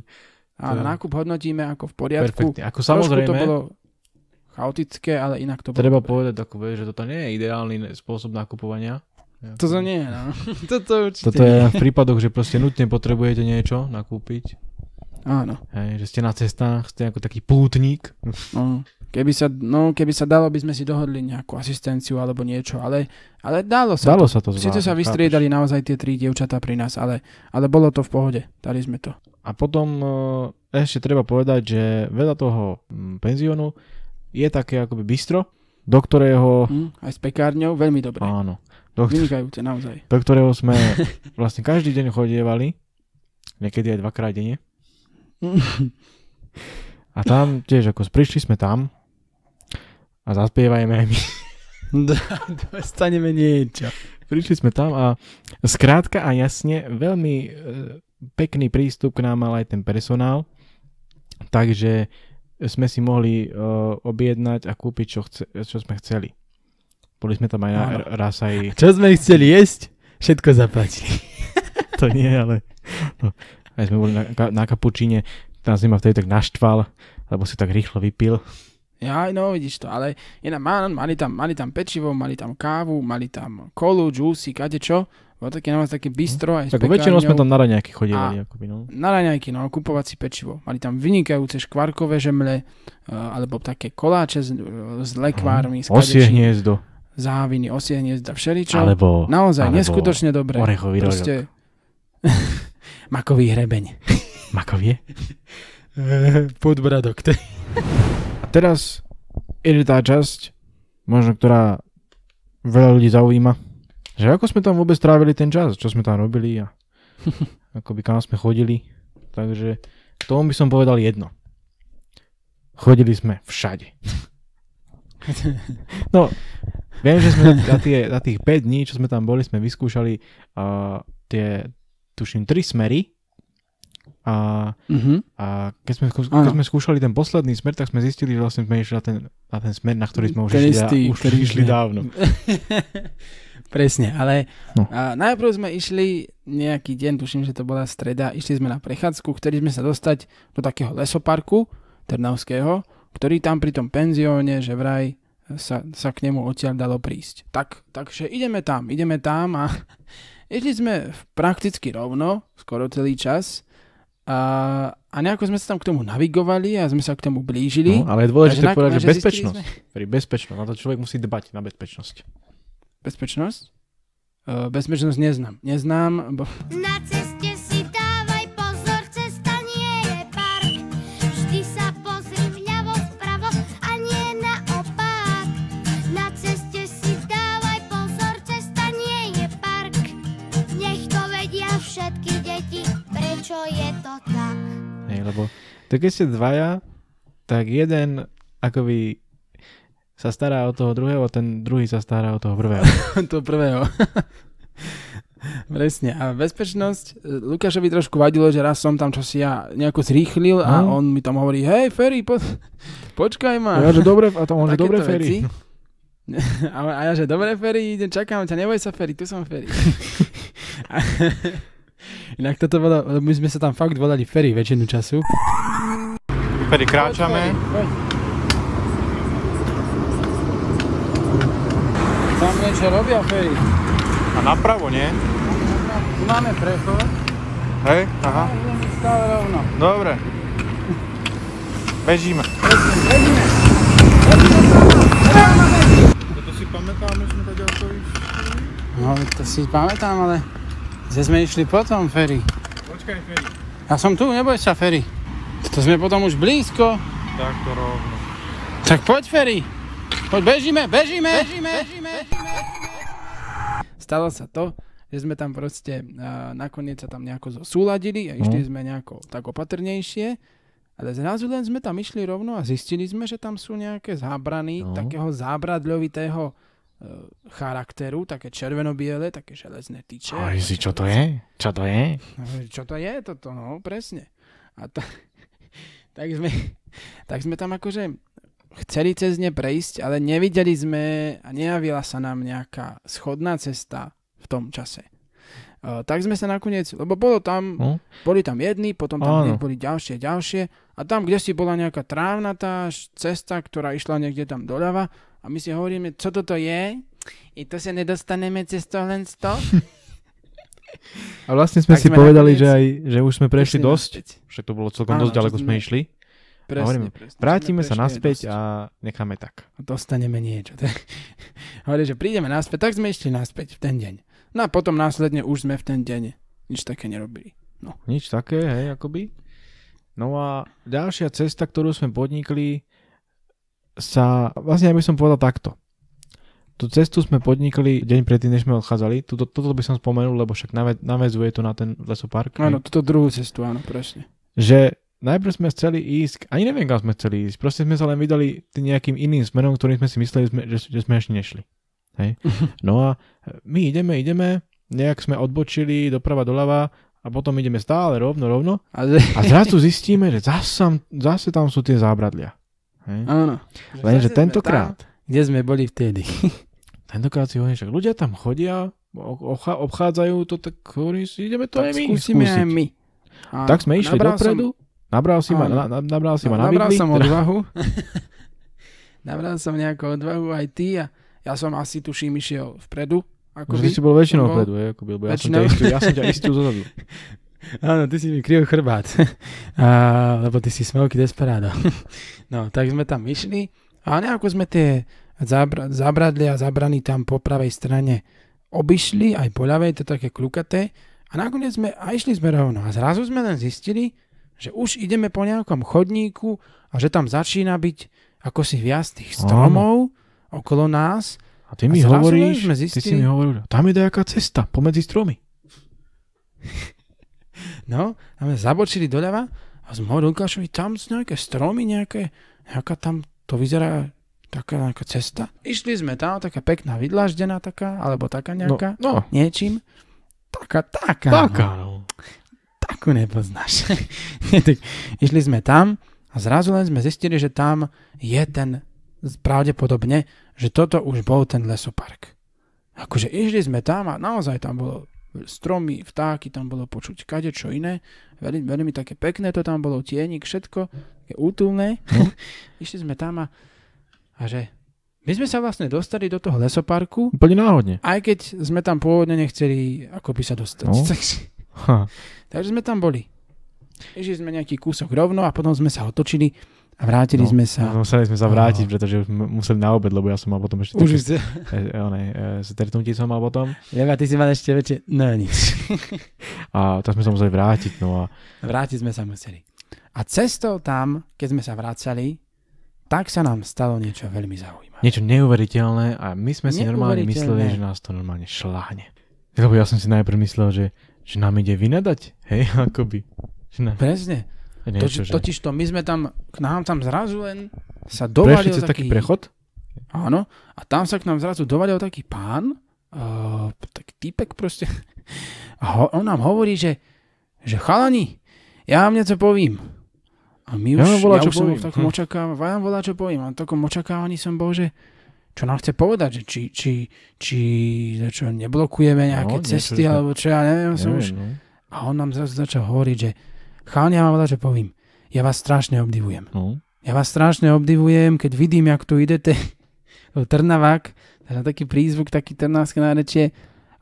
áno, to- nákup hodnotíme ako v poriadku. perfektne. Ako Trošku to samozrejme, bolo chaotické, ale inak to bolo. treba dobre. povedať ako vieš, že toto nie je ideálny spôsob nakupovania. Toto nie, no. Toto určite Toto je v prípadoch, že proste nutne potrebujete niečo nakúpiť. Áno. Hej, že ste na cestách, ste ako taký pútnik. No. Keby sa, no, keby sa dalo, by sme si dohodli nejakú asistenciu alebo niečo, ale, ale dalo sa Dalo to. sa to Sice zvládnuť, sa vystriedali naozaj tie tri dievčatá pri nás, ale, ale bolo to v pohode. Dali sme to. A potom e, ešte treba povedať, že veľa toho mm, penziónu je také akoby bistro, do ktorého, Hm? Aj s pekárňou, veľmi dobre. áno, do, Vynikajúce, naozaj. do ktorého sme vlastne každý deň chodievali, niekedy aj dvakrát denne. A tam tiež, ako prišli sme tam a zaspievajme aj my. Dostaneme niečo. Prišli sme tam a skrátka a jasne veľmi e, pekný prístup k nám mal aj ten personál, takže sme si mohli e, objednať a kúpiť, čo, chce, čo sme chceli. Boli sme tam aj na, Áno. raz aj, Čo sme chceli jesť, všetko zaplatili. to nie, ale no, aj sme boli na, na kapučíne, tam si ma vtedy tak naštval, lebo si tak rýchlo vypil. Ja, no vidíš to, ale inak má- mali tam, mali tam pečivo, mali tam kávu, mali tam kolu, džúsi, kadečo. Bolo také naozaj také bistro aj Tak väčšinou sme tam na raňajky chodievali. Akoby, no. na raňajky, no, kupovať si pečivo. Mali tam vynikajúce škvarkové žemle, uh, alebo také koláče s, s lekvármi, s Osie hniezdo, záviny, osie hniezda, všeličo. alebo Naozaj, alebo neskutočne dobré. orechový. Proste... Makový hrebeň. Makovie. Podbradok. Teraz ide tá časť, možno ktorá veľa ľudí zaujíma, že ako sme tam vôbec trávili ten čas, čo sme tam robili a akoby kam sme chodili. Takže tomu by som povedal jedno. Chodili sme všade. No, viem, že sme za, tie, za tých 5 dní, čo sme tam boli, sme vyskúšali uh, tie, tuším, 3 smery. A Mhm. a keď sme, skú- Áno. keď sme skúšali ten posledný smer, tak sme zistili, že vlastne sme išli na ten, na ten smer, na ktorý sme už Ten istý, už ktorý išli dávno. Presne, ale No. a najprv sme išli nejaký deň, tuším, že to bola streda, išli sme na prechádzku, chceli sme sa dostať do takého lesoparku Trnavského, ktorý tam pri tom penzióne, že vraj sa, sa k nemu odtiaľ dalo prísť. Tak, takže ideme tam, ideme tam a išli sme prakticky rovno, skoro celý čas a, a nejako sme sa tam k tomu navigovali a sme sa k tomu blížili. No, ale je dôležité Takže povedať, že bezpečnosť. sme- Pri bezpečnosť. Na to človek musí dbať na bezpečnosť. Bezpečnosť? Uh, bezpečnosť neznám. Neznám, bo Na ceste si dávaj pozor, cesta nie je park. Vždy sa pozri vľavo, vpravo a nie naopak. Na ceste si dávaj pozor, cesta nie je park. Nech to vedia všetky deti, prečo je. Lebo to keď ste dvaja, tak jeden akoby sa stará o toho druhého, ten druhý sa stará o toho prvého. to prvého. Presne. A bezpečnosť, e, Lukášovi trošku vadilo, že raz som tam čosi ja nejako zrýchlil a No. on mi tam hovorí, hej Ferry, po, počkaj ma. Ja, že dobre, a to on, že dobre. Ferry. A, a ja, že dobre Ferry, idem, čakám ťa, neboj sa Ferry, tu som Ferry. A- Inak toto bolo, my sme sa tam fakt volali Ferry väčšinu času. Ferry, kráčame. Tam niečo robia Ferry. A napravo, nie? Tu máme prechod Hej, aha. stále rovno. Dobre. Bežíme. Toto si pamätám, že sme tak ďaleko išli. No, to si pamätám, ale kde sme išli potom, Ferry? Počkaj, Ferry. Ja som tu, neboj sa, Ferry. To sme potom už blízko. Tak to rovno. Tak poď, Ferry. Poď, bežíme, bežíme. Bežíme, bežíme. Stalo sa to, že sme tam proste uh, nakoniec sa tam nejako zosúladili a išli No. sme nejako tak opatrnejšie. Ale zrazu len sme tam išli rovno a zistili sme, že tam sú nejaké zábrany No. takého zábradľovitého charakteru, také červeno-biele, také železné tyče. Aj si, čo to je? Čo to je? No, Čo to je toto, no, presne. A to, tak, sme, tak sme tam akože chceli cez ne prejsť, ale nevideli sme a nejavila sa nám nejaká schodná cesta v tom čase. Uh, tak sme sa nakoniec, lebo bolo tam, No. boli tam jedni, potom tam Áno. boli ďalšie, ďalšie a tam, kde si bola nejaká trávnatá cesta, ktorá išla niekde tam doľava a my si hovoríme, čo toto je? I to sa nedostaneme cez to len to? A vlastne sme Tak si sme povedali, že, aj, že už sme prešli Išli dosť. naspäť. Však to bolo celkom Áno, dosť ďaleko sme sme- išli. Presne, hovorím, presne. Vrátime sa naspäť dosť. a necháme tak. dostaneme niečo. Hovorí, že prídeme naspäť, tak sme išli naspäť v ten deň. No a potom následne už sme v ten deň nič také nerobili. Nič také, hej, akoby. No a ďalšia cesta, ktorú sme podnikli, sa, vlastne ja by som povedal takto. Tú cestu sme podnikli deň predtým, než sme odchádzali. Tuto, toto by som spomenul, lebo však nave, navezuje to na ten lesopark. Áno, túto druhú cestu, áno, presne. Že najprv sme chceli ísť, ani neviem, kam sme chceli ísť, proste sme sa len vydali nejakým iným smerom, ktorým sme si mysleli, že, že sme ešte nešli. Hej. No a my ideme, ideme, nejak sme odbočili doprava, doľava a potom ideme stále rovno, rovno A zrazu zistíme, že zase, tam- zase tam sú tie zábradlia. Hej. áno. Lenže tentokrát, tam, kde sme boli vtedy. tentokrát si hovorím, že ľudia tam chodia, o- ocha- obchádzajú to, tak hovorím si, ideme to aj tak my skúsime skúsiť. aj my. Áno. Tak sme išli Nabral dopredu, nabral si ma, na, na, nabral si ma na Nabral som teda- odvahu. Nabral som nejakú odvahu aj ty a ja som asi tuším išiel vpredu. Ako Že ty si bol väčšinou som bol- vpredu, hej, ako byl, lebo ja som ťa Väčšinou. istil, ja som ťa istil zozadu. Áno, ty si mi kryl chrbát. a, lebo ty si smelky desperado. no, tak sme tam išli a nejako sme tie zábra- zábradlia a zábrany tam po pravej strane obišli, aj po ľavej, to také klukaté. A nakoniec sme, a išli sme rovno. A zrazu sme len zistili, že už ideme po nejakom chodníku a že tam začína byť ako si viac tých stromov okolo nás. A ty mi A hovoríš, sme ty si zistili- mi hovoril, tam je nejaká cesta pomedzi stromy. No, a sme zabočili doľava a sme hovorili Lukášovi, tam sú nejaké stromy, nejaké, nejaká tam, to vyzerá taká nejaká cesta. Išli sme tam, taká pekná vydlaždená taká, alebo taká nejaká, No, no niečím. Taká, taká. taká. No, No. takú nepoznáš. Nie, tak išli sme tam a zrazu len sme zistili, že tam je ten, pravdepodobne, že toto už bol ten lesopark. Akože išli sme tam a naozaj tam bolo stromy, vtáky, tam bolo počuť kade čo iné. Veľmi, veľmi také pekné to tam bolo, tienik, všetko, také útulné. No. išli sme tam a, a že my sme sa vlastne dostali do toho lesoparku, Úplne náhodne. aj keď sme tam pôvodne nechceli ako by sa dostať. No. Takže sme tam boli. Išli sme nejaký kúsok rovno a potom sme sa otočili a vrátili No. sme sa. Museli sme sa vrátiť, Áno. pretože museli na obed, lebo ja som mal potom ešte Už ste... e, one, e, stretnutie som mal potom Leva, ty si mal ešte väčšie... No nič. a tak sme sa museli vrátiť. No a Vrátiť sme sa museli. A cestou tam, keď sme sa vracali, tak sa nám stalo niečo veľmi zaujímavé. niečo neuveriteľné a my sme si normálne mysleli, že nás to normálne šláhne. Lebo ja som si najprv myslel, že, že nám ide vynadať, hej, akoby. Že nám, Presne. Niečo, Toč, že... totiž to, my sme tam, k nám tam zrazu len sa dovalil cez taký prechod? Áno. A tam sa k nám zrazu dovalil taký pán, uh, taký týpek proste. A ho, on nám hovorí, že, že chalani, ja vám niečo povím. A my Ja už, volá, ja už som bol poviem. v takom Hm. očakávaní, ja vám volá, čo poviem. A v takom očakávaní som bol, že čo nám chce povedať, že či, či, či čo, neblokujeme nejaké No, niečo, cesty, že- alebo čo, ja neviem, som už... Neviem, no. A on nám zrazu začal hovoriť, že chalani, ja vám volá, čo poviem. Ja vás strašne obdivujem. No. Ja vás strašne obdivujem, keď vidím, jak tu idete Trnavák, teda taký prízvuk, taký trnavské nárečie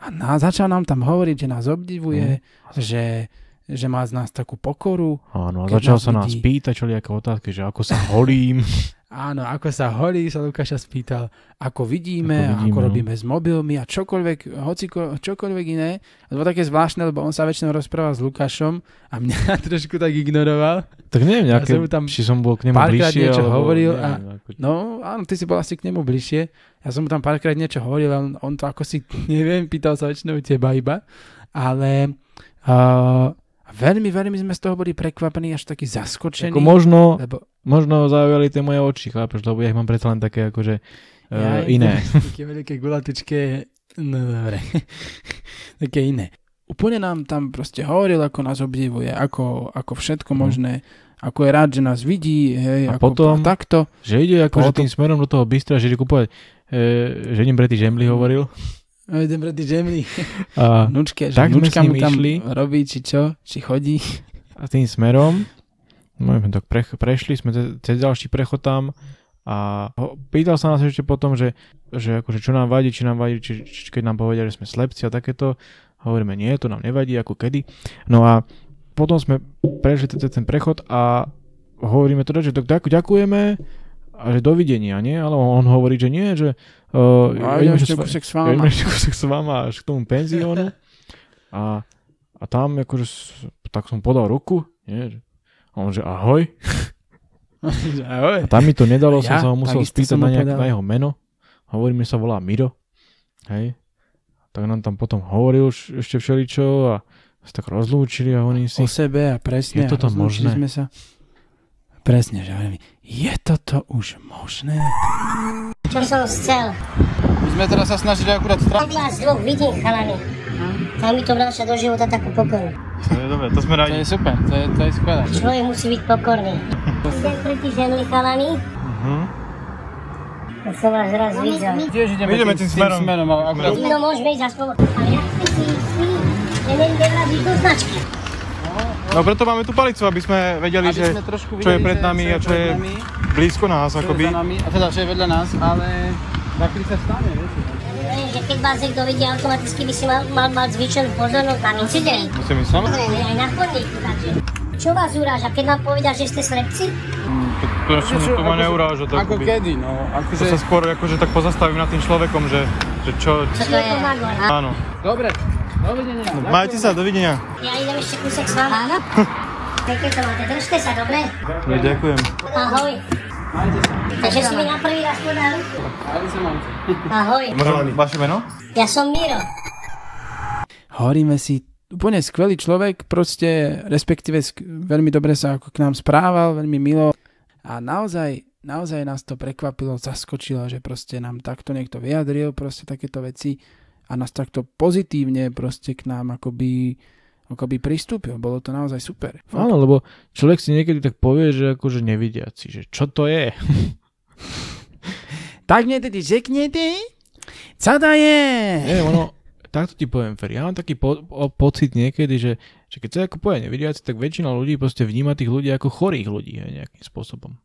a na, začal nám tam hovoriť, že nás obdivuje, že, že má z nás takú pokoru. Áno, a začal nás sa nás vidí- pýtať všelijaké otázky, že ako sa holím. Áno, ako sa holí, sa Lukáša spýtal, ako vidíme, ako, Ako vidíme, ako no. robíme s mobilmi a čokoľvek, hociko, čokoľvek iné. To bolo také zvláštne, lebo on sa väčšinou rozprával s Lukášom a mňa trošku tak ignoroval. tak neviem, Ja nejaké, som mu tam či som bol k nemu párkrát bližšie, niečo alebo, hovoril a- neviem, ako, No, áno, ty si bol asi k nemu bližšie. Ja som mu tam párkrát niečo hovoril, a on, on to ako si, neviem, pýtal sa väčšinou teba iba. Ale uh, veľmi, veľmi sme z toho boli prekvapení, až takí zaskočení. ako možno, lebo možno zaujali tie moje oči, chápeš, lebo ja ich mám predsa len také akože uh, ja, iné. Také veľké gulatučké, no dobre, také iné. Úplne nám tam proste hovoril, ako nás obdivuje, ako, ako všetko No. možné. ako je rád, že nás vidí, hej, A ako, potom- a takto. Že ide akože Potom- tým smerom do toho bystra, že ide kúpovať, e, že idem pre tí žemly hovoril. A idem pre žemly. A, Vnúčke, že tak vnúčka mu tam išli. robí, či čo, či chodí. a tým smerom, no tak pre, prešli sme cez, cez ďalší prechod tam a pýtal sa nás ešte potom, že, že akože čo nám vadí, či nám vadí, či, či keď nám povedia, že sme slepci a takéto. Hovoríme, nie, to nám nevadí, ako kedy. No a potom sme prešli cez ten prechod a hovoríme teda, že tak ďak- ďakujeme a že dovidenia, nie? Ale on hovorí, že nie, že uh, A idem ešte kúsek s ja idem vama. ešte kúsok s vama až k tomu penziónu. A, a tam akože tak som podal ruku, nie? A on že ahoj. Ahoj. A tam mi to nedalo, som Ja? sa ho musel spýtať som na, nejak, na jeho meno. Hovorí mi, sa volá Miro. Hej. Tak nám tam potom hovoril už ešte všeličo a sa tak rozlúčili a oni si... O sebe a presne. Je toto možné? Sme sa. Presne, že hovorím, je toto už možné? Čo som chcel? My sme teraz sa snažili akurát Tak vás dvoch vidím, chalani. Tak mi to vráša do života takú pokoru. To je dobré, to sme To je super, to je, to je skvelé. Človek musí byť pokorný. Idem pre tí žemly, chalani. Tak som vás raz videl. Tiež ideme, ideme tým, tým smerom. Tým smerom ale akurát. No môžeme ísť aspoň. Ale jak ste si istí, že nevrazí do značky. No preto máme tú palicu, aby sme vedeli, Aby že sme trošku čo je videli, pred nami a čo je nami, blízko nás, čo je akoby. za nami, a teda čo je vedľa nás, ale taký sa stane, vieš. Viem, že keď vás niekto vidí, automaticky by si mal, mal mať zvyčenú pozornosť na incident. Musím ísť? Samozrejme, aj na chodníku, takže... Čo vás uráža, keď vám povedia, že ste slepci? To, to, to, to ma neuráža. To, Ako akoby. kedy, no. To Akože, sa skôr akože tak pozastavím nad tým človekom, že, že čo... Čo to je? Áno. dobre, dovidenia. Majte sa, dovidenia. Ja idem ešte kúsek s vami. Áno. Pekne to máte, držte sa, dobre? Ja, ďakujem. Ahoj. Majte sa. Takže si mi na prvý raz podal. Majte sa, majte. Ahoj. Môžem vaše meno? Ja som Miro. Hovoríme si, úplne skvelý človek, proste, respektíve sk- veľmi dobre sa ako k nám správal, veľmi milo. A naozaj, naozaj nás to prekvapilo, zaskočilo, že proste nám takto niekto vyjadril, proste takéto veci a nás takto pozitívne proste k nám akoby, akoby pristúpil. Bolo to naozaj super. Áno, lebo človek si niekedy tak povie, že akože nevidiaci, že čo to je? Tak mne tedy řeknete, co to je? Nie, ono, takto ti poviem, Fer, ja mám taký po, o, pocit niekedy, že, že keď sa ako povie nevidiaci, tak väčšina ľudí proste vníma tých ľudí ako chorých ľudí hej, nejakým spôsobom.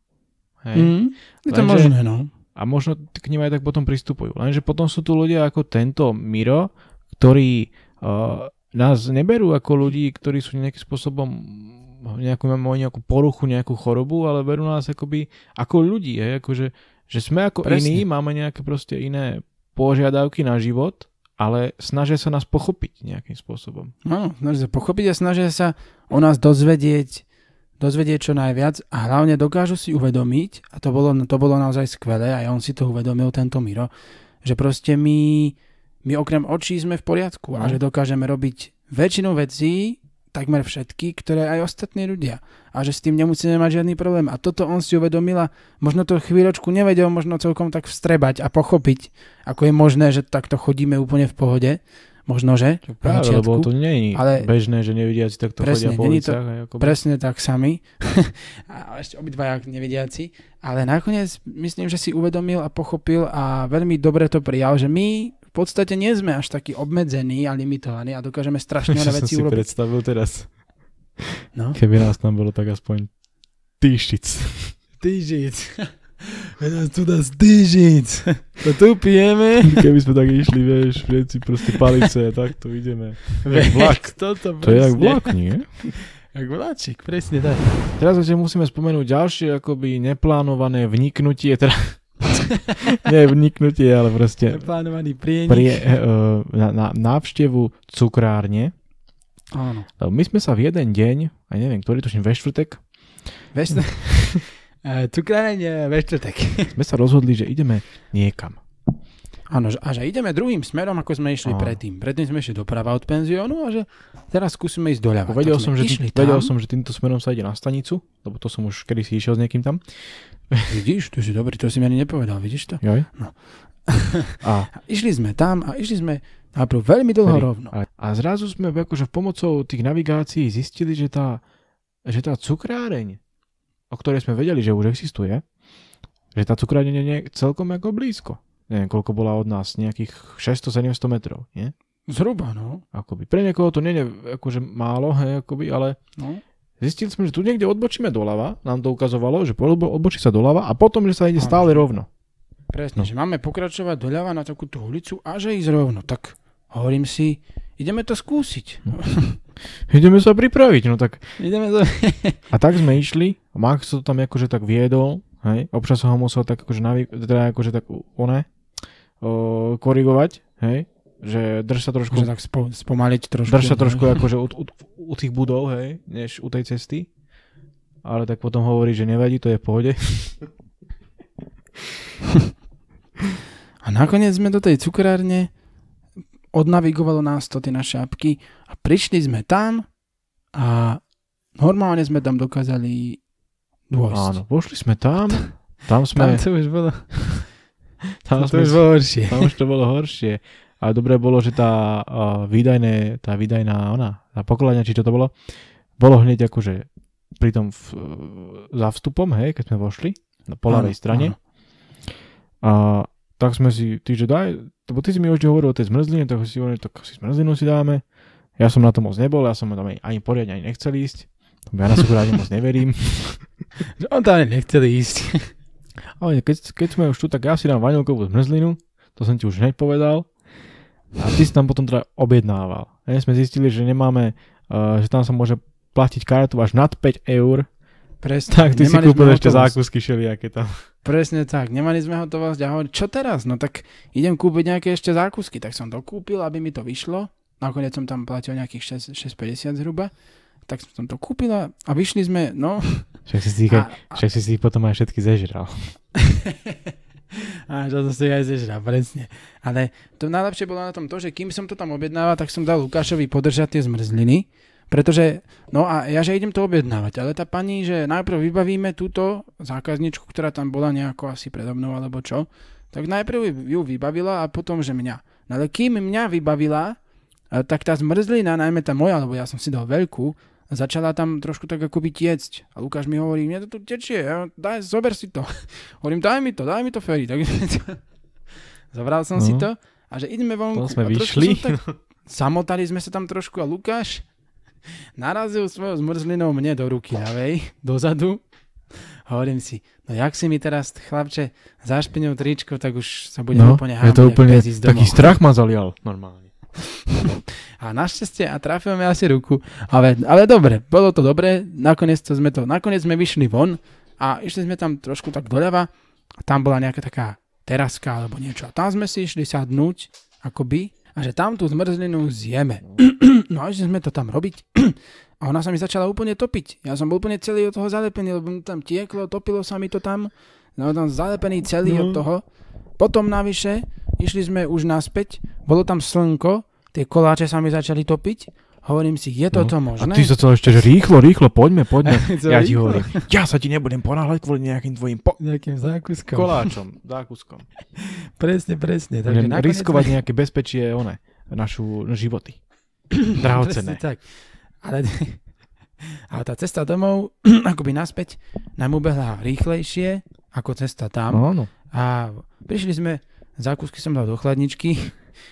Hej. Mm, je to možné, no. A možno k nim aj tak potom pristupujú. Lenže potom sú tu ľudia ako tento Miro, ktorí uh, nás neberú ako ľudí, ktorí sú nejakým spôsobom nejakú, nejakú poruchu, nejakú chorobu, ale berú nás akoby ako ľudí, hej, akože, že sme ako Presne. iní, máme nejaké proste iné požiadavky na život, ale snažia sa nás pochopiť nejakým spôsobom. Áno, snažia sa pochopiť a snažia sa o nás dozvedieť, dozvedieť čo najviac a hlavne dokážu si uvedomiť, a to bolo, to bolo naozaj skvelé, aj on si to uvedomil, tento Miro, že proste my, my okrem očí sme v poriadku a No. že dokážeme robiť väčšinu vecí, takmer všetky, ktoré aj ostatní ľudia. A že s tým nemusíme mať žiadny problém. A toto on si uvedomil a možno to chvíľočku nevedel možno celkom tak vstrebať a pochopiť, ako je možné, že takto chodíme úplne v pohode. Možno, že? v Práve, lebo to nie je ale- bežné, že nevidiaci takto chodia Presne, po není to ako- Presne tak sami. a ešte obidvaja nevidiaci. Ale nakoniec myslím, že si uvedomil a pochopil a veľmi dobre to prijal, že my v podstate nie sme až takí obmedzení a limitovaní a dokážeme strašne Čo veľa vecí si urobiť. predstavil teraz. No. Keby nás tam bolo tak aspoň týšic. Týžic. Nás tu dá stýžic. To tu pijeme. Keby sme tak išli, vieš, všetci proste palice a takto ideme. Jak vlak. Toto To je jak vlak, nie? Jak vláčik, presne tak. Teraz ešte musíme spomenúť ďalšie akoby neplánované vniknutie, teda nie vniknutie, ale proste Plánovaný prienik. prie, uh, na, na, návštevu cukrárne. Áno. My sme sa v jeden deň, a neviem, ktorý tuším ve štvrtek, Vieš to? Eh, Cukráreň ve štvrtek. sme sa rozhodli, že ideme niekam. Áno, že- a že ideme druhým smerom, ako sme išli Áno. predtým. Predtým sme išli doprava od penziónu a že teraz skúsime ísť doľava. Vedel som, že, išli vedel som, že týmto smerom sa ide na stanicu, lebo to som už kedy si išiel s niekým tam. Vidíš, tu si dobrý, to si mi ani nepovedal, vidíš to? Joj. No. a, A išli sme tam a išli sme najprv veľmi dlho Vtedy. rovno. a, a zrazu sme akože pomocou tých navigácií zistili, že tá, že tá cukráreň o ktorej sme vedeli, že už existuje, že tá cukrárňa nie je celkom ako blízko. Neviem, koľko bola od nás, nejakých 600-700 metrov, nie? Zhruba, no. Akoby. Pre niekoho to nie je akože málo, hej, akoby, ale no. zistili sme, že tu niekde odbočíme doľava, nám to ukazovalo, že odbo- odbočí sa doľava a potom, že sa ide stále rovno. Presne, No. že máme pokračovať doľava na takúto ulicu a že ísť rovno. Tak hovorím si, ideme to skúsiť. Ideme sa pripraviť, no tak. ideme to... A tak sme išli, Max to tam akože tak viedol, hej, občas ho musel tak akože navi- teda akože tak one, o, korigovať, hej, že drž sa trošku, Že tak spo, spomaliť trošku. drž sa no. trošku akože u, u, u tých budov, hej, než u tej cesty. Ale tak potom hovorí, že nevadí, to je v pohode. A nakoniec sme do tej cukrárne, odnavigovalo nás to tie naše apky a prišli sme tam a normálne sme tam dokázali dôjsť. Áno, vošli sme tam, tam Tam sme, to už bolo, tam, to sme, už bolo horšie. tam už to bolo horšie. A dobré bolo, že tá uh, výdajné, tá výdajná ona, tá pokladňa, či čo to bolo, bolo hneď akože pri tom v, za vstupom, hej, keď sme vošli, na po ľavej Áno, strane. áno. A tak sme si, ty, že daj, lebo ty si mi už hovoril o tej zmrzline, tak si hovoril, tak si zmrzlinu si dáme. Ja som na to moc nebol, ja som tam ani, ani poriadne ani nechcel ísť. Ja na cukráne moc neverím. Že On tam nechcel ísť. Ale keď, keď sme už tu, tak ja si dám vanilkovú zmrzlinu, to som ti už hneď povedal. A ty si tam potom teda objednával. Ne, sme zistili, že nemáme, uh, že tam sa môže platiť kartu až nad 5 eur. Presne, Tak ty si kúpil ešte zákusky všelijaké tam. Presne tak, nemali sme hotovosť a hovorím, čo teraz? No tak idem kúpiť nejaké ešte zákusky, tak som to kúpil, aby mi to vyšlo. Nakoniec som tam platil nejakých 6, 6,50 zhruba. Tak som to kúpil a, vyšli sme, no. Však si, si, A, však si si potom aj všetky zežral. a to som si aj zežral, presne. Ale to najlepšie bolo na tom to, že kým som to tam objednával, tak som dal Lukášovi podržať tie zmrzliny, pretože, no a ja, že idem to objednávať, ale tá pani, že najprv vybavíme túto zákazničku, ktorá tam bola nejako asi predo mnou alebo čo, tak najprv ju vybavila a potom, že mňa. No ale kým mňa vybavila, tak tá zmrzlina, najmä tá moja, lebo ja som si dal veľkú, začala tam trošku tak akoby tiecť. A Lukáš mi hovorí, mne to tu tečie, ja, daj, zober si to. Hovorím, daj mi to, daj mi to, Ferry. Tak zobral som si No. to a že ideme vonku. Potom sme a vyšli. Tak, samotali sme sa tam trošku a Lukáš narazil svojou zmrzlinou mne do ruky ľavej, dozadu. Hovorím si, no jak si mi teraz, chlapče, zašpinil tričko, tak už sa budem No, úplne je to úplne, taký strach ma zalial normálne. A našťastie a trafil mi asi ruku. Ale, ale dobre, bolo to dobre, nakoniec, to sme to, nakoniec sme vyšli von a išli sme tam trošku tak doľava a tam bola nejaká taká teraska alebo niečo. A tam sme si išli sadnúť, akoby, a že tam tú zmrzlinu zjeme. no a išli sme to tam robiť a ona sa mi začala úplne topiť. Ja som bol úplne celý od toho zalepený, lebo mi tam tieklo, topilo sa mi to tam. No tam zalepený celý No. od toho. Potom navyše, išli sme už naspäť, bolo tam slnko, tie koláče sa mi začali topiť. Hovorím si, je toto No. možné? A ty sa chcel ešte, že rýchlo, rýchlo, poďme, poďme. Ja ti hovorím, ja sa ti nebudem ponáhľať kvôli nejakým tvojim po- Nejakým zákuskom. koláčom, zákuskom. Presne, presne. Takže nakoniec riskovať nejaké bezpečie, one, našu životy. Drahocené. tak. Ale, ale tá cesta domov, akoby naspäť, nám ubehla rýchlejšie ako cesta tam. No, no. A prišli sme, zákusky som dal do chladničky,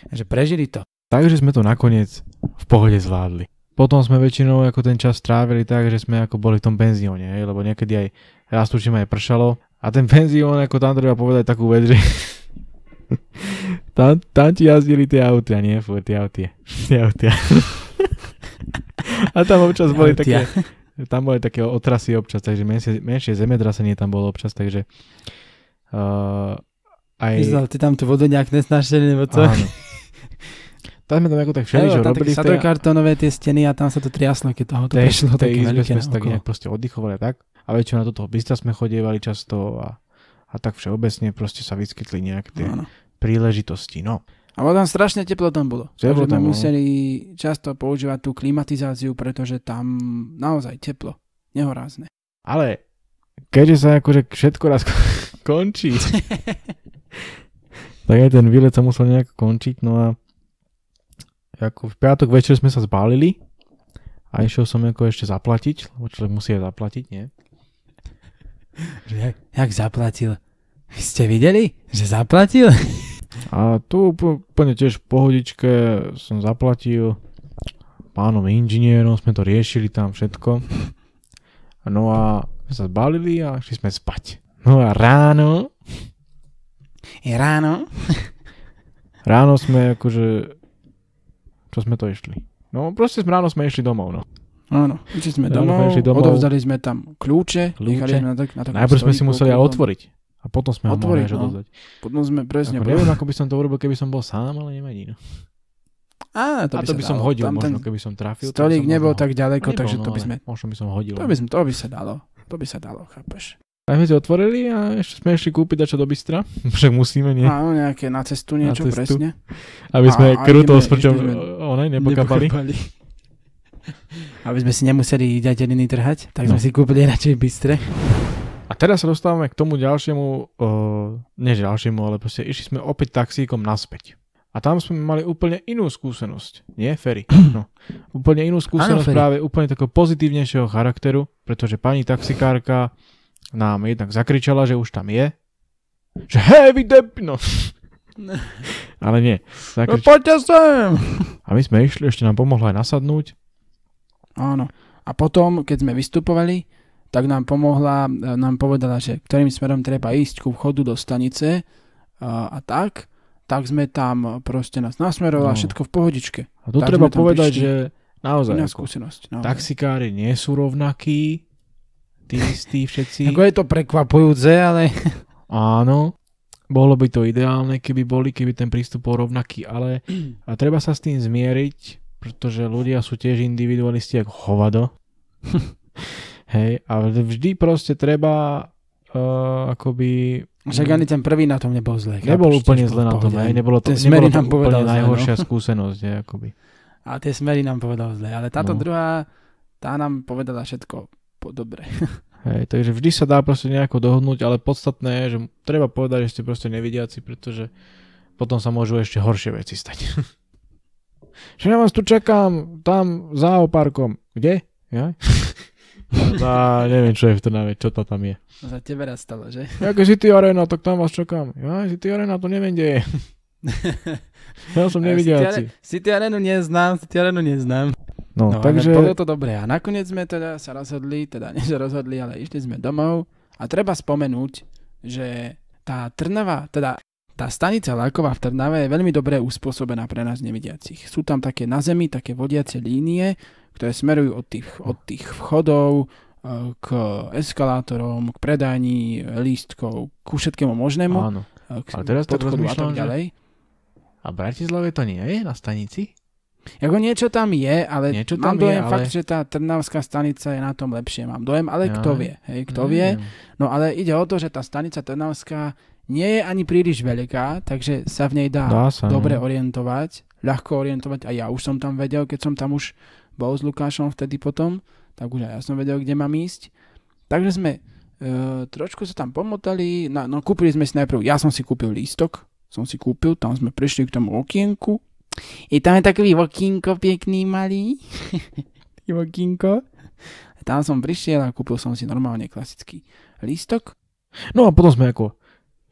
že prežili to. Takže sme to nakoniec v pohode zvládli. Potom sme väčšinou ako ten čas strávili tak, že sme ako boli v tom penzióne, hej, lebo niekedy aj raz tuším aj pršalo a ten penzión, ako tam treba povedať takú vec, že tam, tam ti jazdili tie autia, nie furt tie autia. Tie autia. a tam občas boli také, tam boli také otrasy občas, takže menšie, menšie zemetrasenie tam bolo občas, takže uh, aj... Myslel, ty tam tú vodu nejak nesnášali, nebo to? Áno. Tam sme tam ako tak všeli, že robili v tej, sadojkartónové tie steny a tam sa to triaslo, keď toho to tej, prešlo tej také veľké sme sa tak nejak proste oddychovali a tak. A väčšinou na toto bystra sme chodievali často a, a tak všeobecne proste sa vyskytli nejak tie Áno. príležitosti. No. A bolo tam strašne teplo tam bolo. Teplo tam bolo. museli často používať tú klimatizáciu, pretože tam naozaj teplo. Nehorázne. Ale keďže sa akože všetko raz končí, tak aj ten výlet sa musel nejak končiť. No a ako v piatok večer sme sa zbálili a išiel som ako ešte zaplatiť, lebo človek musí aj zaplatiť, nie? Že jak, jak zaplatil? Vy ste videli, že zaplatil? A tu úpl- úplne tiež v pohodičke som zaplatil pánom inžinierom, sme to riešili tam všetko. No a sme sa zbalili a šli sme spať. No a ráno, Je ráno. ráno sme akože, čo sme to išli? No proste ráno sme išli domov, no. Áno, išli sme domov, sme domov. odovzdali sme tam kľúče, Kľúče. nechali sme na, tak, na Najprv sme si museli okrúhlom. otvoriť. A potom sme ho mohli Otvoriť, no. Potom sme presne... Ako neviem, ako by som to urobil, keby som bol sám, ale nevadí. No. Á, To a to by som dalo. hodil Tam možno, keby som trafil. by Stolík nebol tak ďaleko, Nebol, takže no, to by ale sme... Možno by som hodil. To by, to by sa dalo. To by sa dalo, chápeš? A sme si otvorili a ešte sme išli kúpiť dačo do Bystra. Však musíme, nie? Áno, nejaké na cestu niečo, cestu. presne. Aby sme A- kruto s prčom sme- one nepokapali. Nepokapali. Aby sme si nemuseli ďateliny trhať, tak sme No. si kúpili radšej Bystre. A teraz sa dostávame k tomu ďalšiemu, uh, nie ďalšiemu, ale proste išli sme opäť taxíkom naspäť. A tam sme mali úplne inú skúsenosť. Nie, Ferry? No. Úplne inú skúsenosť Ferry. práve úplne takého pozitívnejšieho charakteru, pretože pani taxikárka nám jednak zakričala, že už tam je. Že hej, vy deb... No. Ale nie. No Zakrič... poďte sem! A my sme išli, ešte nám pomohla aj nasadnúť. Áno. A potom, keď sme vystupovali, tak nám pomohla, e, nám povedala, že ktorým smerom treba ísť ku vchodu do stanice a, a tak, tak sme tam proste nás nasmerovala, No. všetko v pohodičke. A Tak treba povedať, prišli. že naozaj, Iná ako, skúsenosť. naozaj. taxikári nie sú rovnakí, tí istí všetci. Ako je to prekvapujúce, ale Áno, bolo by to ideálne, keby boli, keby ten prístup bol rovnaký, ale a treba sa s tým zmieriť, pretože ľudia sú tiež individualisti ako hovado. Hej, ale vždy proste treba uh, akoby... však ani ten prvý na tom nebol zle. Nebol úplne zle na tom, hej, nebolo to, nebolo to úplne no. najhoršia skúsenosť, hej, akoby. A tie smery nám povedal zle, ale táto No. druhá, tá nám povedala všetko po dobre. Hej, takže vždy sa dá proste nejako dohodnúť, ale podstatné je, že treba povedať, že ste proste nevidiaci, pretože potom sa môžu ešte horšie veci stať. že ja vás tu čakám, tam za oparkom. Kde? Ja? Za, neviem, čo je v Trnave, čo to tam je. Za tebe raz stalo, že? Jaké City Arena, tak tam vás čakám. Ja, City Arena, to neviem, kde je. Ja som nevidiaci. City Arenu neznám, City Arenu neznám. No, No, takže... bolo to dobré. A nakoniec sme teda sa rozhodli, teda nie že rozhodli, ale išli sme domov. A treba spomenúť, že tá Trnava, teda tá stanica Láková v Trnave je veľmi dobre uspôsobená pre nás nevidiacich. Sú tam také na zemi, také vodiace línie, ktoré smerujú od tých, od tých vchodov e, k eskalátorom, k predajní lístkov, ku všetkému možnému. Áno. e, k Ale teraz tak rozmýšľam, tak že- ďalej. A v Bratislave to nie je na stanici? Ako niečo tam je, ale Niečo mám tam je, dojem ale- fakt, že tá Trnavská stanica je na tom lepšie. Mám dojem, ale Ja. kto vie, hej, kto vie. Neviem. No ale ide o to, že tá stanica Trnavská nie je ani príliš veľká, takže sa v nej dá, Dá sa, dobre no. orientovať, ľahko orientovať. A ja už som tam vedel, keď som tam už bol s Lukášom vtedy potom, tak už aj ja som vedel, kde mám ísť. Takže sme e, trošku sa tam pomotali, na, no kúpili sme si najprv, ja som si kúpil lístok, som si kúpil, tam sme prišli k tomu okienku. I tam je takový okienko pekný malý. Okienko. Tam som prišiel a kúpil som si normálne klasický lístok. No a potom sme ako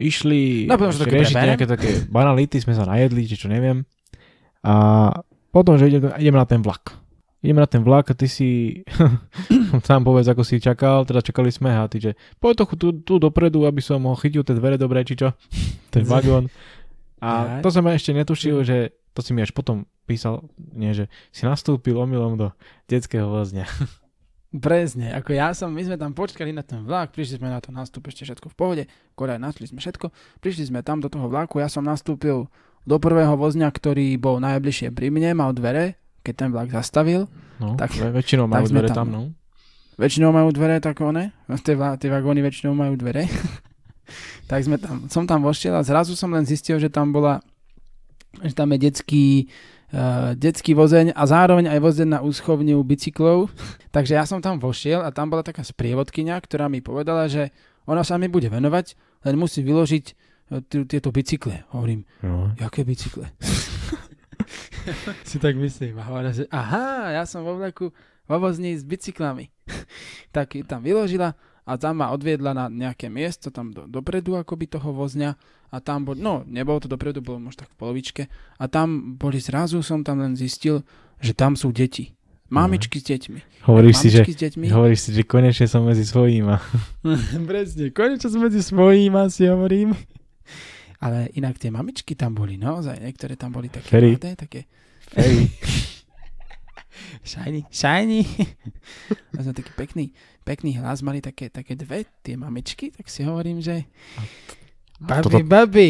išli No, potom také riešiť nejaké také banality, sme sa najedli, či čo neviem. A potom, že ideme, ideme na ten vlak. Ideme na ten vlak a ty si sám povedz, ako si čakal, teda čakali sme a ty, že poď trochu tu, tu dopredu, aby som ho chytil tie dvere dobre, či čo, ten vagón. A to som ešte netušil, že to si mi až potom písal, nie, že si nastúpil omylom do detského vozňa. Presne, ako ja som, my sme tam počkali na ten vlak, prišli sme na to nástup ešte všetko v pohode, koraj našli sme všetko, prišli sme tam do toho vlaku, ja som nastúpil do prvého vozňa, ktorý bol najbližšie pri mne, mal dvere, keď ten vlak zastavil, No, Tak- väčšinou majú tak dvere tam. tam, no. väčšinou majú dvere tak one, tie, tie vagóny väčšinou majú dvere, tak sme tam, som tam vošiel a zrazu som len zistil, že tam bola, že tam je detský, uh, detský vozeň a zároveň aj vozeň na úschovňu bicyklov. Takže ja som tam vošiel a tam bola taká sprievodkynia, ktorá mi povedala, že ona sa mi bude venovať, len musí vyložiť eh, t- tieto bicykle. Hovorím, no. jaké bicykle? si tak myslím. A hovorím, že aha, ja som vo vlaku vo vozni s bicyklami. tak tam vyložila a tam ma odviedla na nejaké miesto, tam do, dopredu akoby toho vozňa a tam bol, no nebolo to dopredu, bolo možno tak v polovičke a tam boli zrazu som tam len zistil, že tam sú deti. Mamičky s deťmi. Hovoríš si, že, s deťmi. hovoríš si, že konečne som medzi svojím. Presne, konečne som medzi svojím si hovorím. Ale inak tie mamičky tam boli naozaj, niektoré tam boli také Ferry. mladé, také Hej. shiny, shiny. a sme taký pekný, pekný hlas mali také, také dve, tie mamičky, tak si hovorím, že babi, toto- babi.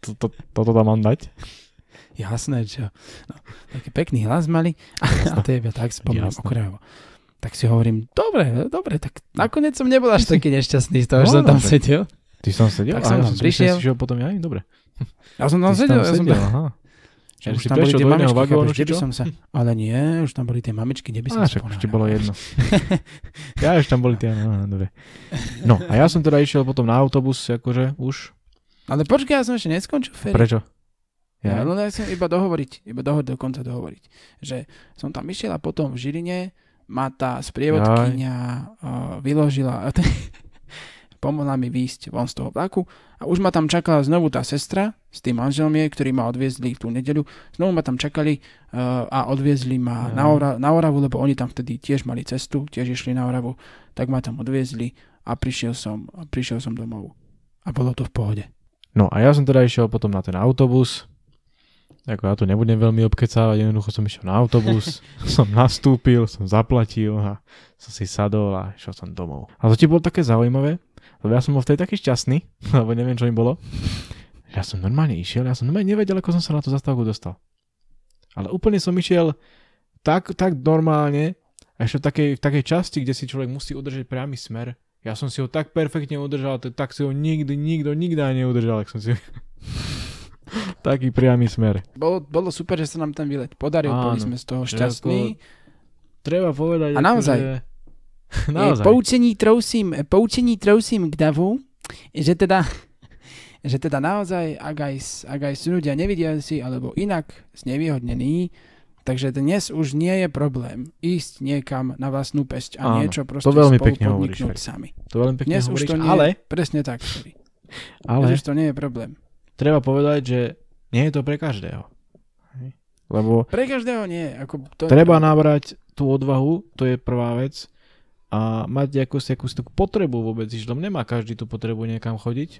Toto, toto tam mám dať? Jasné, čo. No, taký pekný hlas mali a to je tak spomínam okrajovo. Tak si hovorím, dobre, dobre, tak nakoniec som nebol až taký nešťastný z toho, že No, som tam dobre. sedel. Ty som sedel? Tak som tam prišiel. si, že potom ja? Dobre. Ja som tam sedel, ja som tam. Že už tam boli tie mamičky, vagónu, chápeš, by som sa... Ale nie, už tam boli tie mamičky, kde by som Á, sa však ponáhľal. bolo jedno. ja už tam boli tie, no, dobre. No, a ja som teda išiel potom na autobus, akože už. Ale počkaj, ja som ešte neskončil, Ferry. Prečo? Ja, Ja? no ja som iba dohovoriť, iba dohovoriť, dokonca dohovoriť, že som tam išiel a potom v Žiline ma tá sprievodkynia uh, vyložila, pomohla mi výjsť von z toho vlaku a už ma tam čakala znovu tá sestra s tým manželom jej, ktorí ma odviezli tú nedeľu, znovu ma tam čakali uh, a odviezli ma Ja. na, Ora- na Oravu, lebo oni tam vtedy tiež mali cestu, tiež išli na Oravu, tak ma tam odviezli a prišiel som, a prišiel som domov. A bolo to v pohode. No a ja som teda išiel potom na ten autobus. Ako ja tu nebudem veľmi obkecávať, jednoducho som išiel na autobus, som nastúpil, som zaplatil a som si sadol a išiel som domov. A to ti bolo také zaujímavé, lebo ja som bol vtedy taký šťastný, lebo neviem, čo mi bolo. Ja som normálne išiel, ja som normálne nevedel, ako som sa na tú zastávku dostal. Ale úplne som išiel tak, tak normálne, a ešte v takej, v takej časti, kde si človek musí udržať priamy smer. Ja som si ho tak perfektne udržal, tak, si ho nikdy, nikto, nikdy ani neudržal, ak som si taký priamy smer. Bolo, bolo super, že sa nám ten výlet podaril, boli Áno. sme z toho šťastní. Treba povedať, A naozaj. Že... Naozaj. Poučení trousím, poučení trousím k davu, že teda, že teda naozaj, ak aj, ak aj sú ľudia nevidiaci alebo inak znevýhodnení, takže dnes už nie je problém ísť niekam na vlastnú pesť a Áno, niečo proste veľmi spolu pekne hovoríš, podniknúť sami. To veľmi pekne Dnes už hovoríš, to nie ale, je presne tak. Sorry. ale Dnes už to nie je problém. treba povedať, že nie je to pre každého. Lebo Pre každého nie. Ako to treba nabrať tú odvahu, to je prvá vec, a mať akúsi, akúsi takú potrebu vôbec, že tam nemá každý tú potrebu niekam chodiť,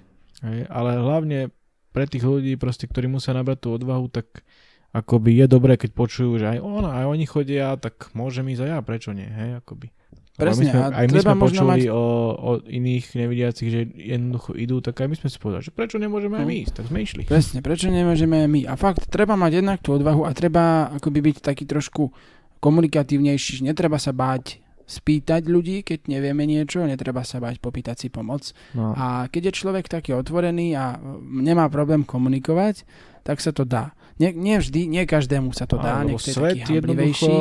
hej, ale hlavne pre tých ľudí, proste, ktorí musia nabrať tú odvahu, tak akoby je dobré, keď počujú, že aj ona, aj oni chodia, tak môžem ísť aj ja, prečo nie, hej, akoby. Lebo Presne, my sme, aj my sme počuli mať- o, o iných nevidiacich, že jednoducho idú, tak aj my sme si povedali, že prečo nemôžeme aj my No. ísť, tak sme išli. Presne, prečo nemôžeme my? A fakt, treba mať jednak tú odvahu a treba akoby byť taký trošku komunikatívnejší, že netreba sa báť spýtať ľudí, keď nevieme niečo, netreba sa báť popýtať si pomoc. No. A keď je človek taký otvorený a mm, nemá problém komunikovať, tak sa to dá. Nie, nie vždy, nie každému sa to dá, niekto je taký hamblivejší.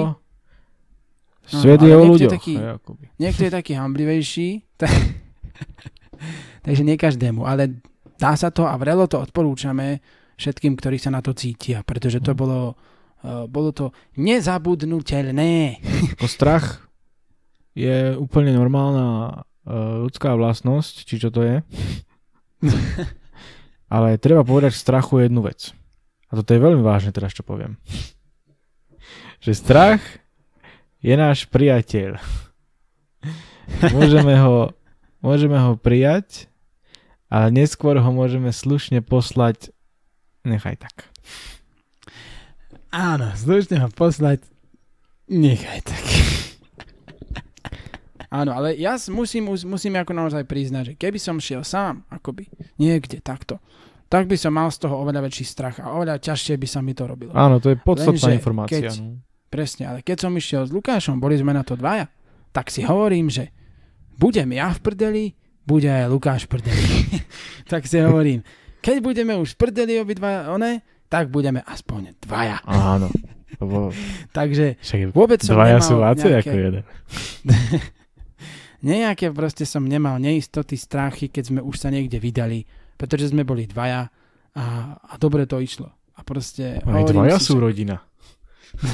Svet je o ľuďoch. taký-. Niekto je taký hamblivejší, tak... takže nie každému, ale dá sa to a vrelo to odporúčame všetkým, ktorí sa na to cítia, pretože to Mhm. bolo, uh, bolo to nezabudnutelné. Ako strach je úplne normálna uh, ľudská vlastnosť, či čo to je. Ale treba povedať strachu jednu vec. A toto je veľmi vážne teraz, čo poviem. Že strach je náš priateľ. Môžeme ho, môžeme ho prijať, ale neskôr ho môžeme slušne poslať nechaj tak. Áno, slušne ho poslať. Nechaj tak. Áno, ale ja musím, mus- musím ako naozaj priznať, že keby som šiel sám, akoby niekde takto, tak by som mal z toho oveľa väčší strach a oveľa ťažšie by sa mi to robilo. Áno, to je podstatná Lenže informácia. keď- no. Presne, ale keď som išiel s Lukášom, boli sme na to dvaja, tak si hovorím, že budem ja v prdeli, bude aj Lukáš v prdeli. tak si hovorím, keď budeme už v prdeli obidva one, tak budeme aspoň dvaja. Áno. Lebo Takže vôbec som dvaja nemal sú vácej nejaké, ako jeden. nejaké proste som nemal neistoty, strachy, keď sme už sa niekde vydali, pretože sme boli dvaja a, a dobre to išlo. A proste Aj dvaja si, sú že- rodina.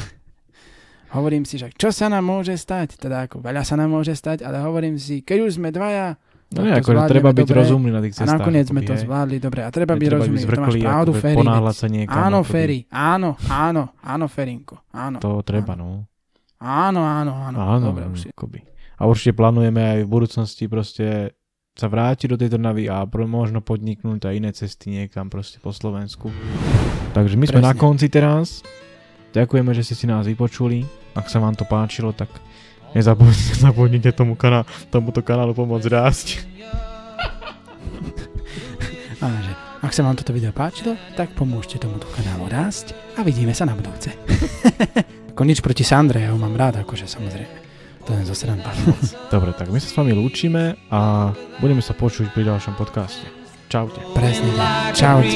hovorím si, že čo sa nám môže stať? Teda ako veľa sa nám môže stať, ale hovorím si, keď už sme dvaja, No nie, zvládneme treba byť dobre. rozumný na tých A cestách. nakoniec sme to zvládli dobre. A treba byť rozumný. To máš zvrklý, pravdu, Ferry. ponáhľať sa niekam. Áno, akoby. Ferry. Áno, áno, áno, Ferinko. Áno. To treba, áno. no. Áno, áno, áno. Áno, Dobre, už si. akoby. A určite plánujeme aj v budúcnosti proste sa vrátiť do tej Trnavy a možno podniknúť aj iné cesty niekam proste po Slovensku. Takže my sme Presne. na konci teraz. Ďakujeme, že ste si nás vypočuli. Ak sa vám to páčilo, tak nezabudnite, nezabudnite tomu kaná, tomuto kanálu pomôcť rásť. Áno, že ak sa vám toto video páčilo, tak pomôžte tomuto kanálu rásť a vidíme sa na budúce. Ako nič proti Sandre, ja ho mám rád, akože samozrejme. To len zo srandy. Dobre, tak my sa s vami lúčime a budeme sa počuť pri ďalšom podcaste. Čaute. Presne tak. Čaute.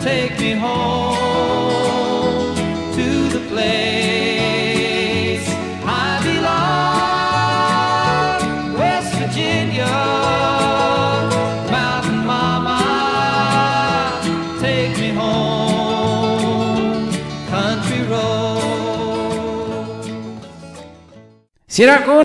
Take me home Si era con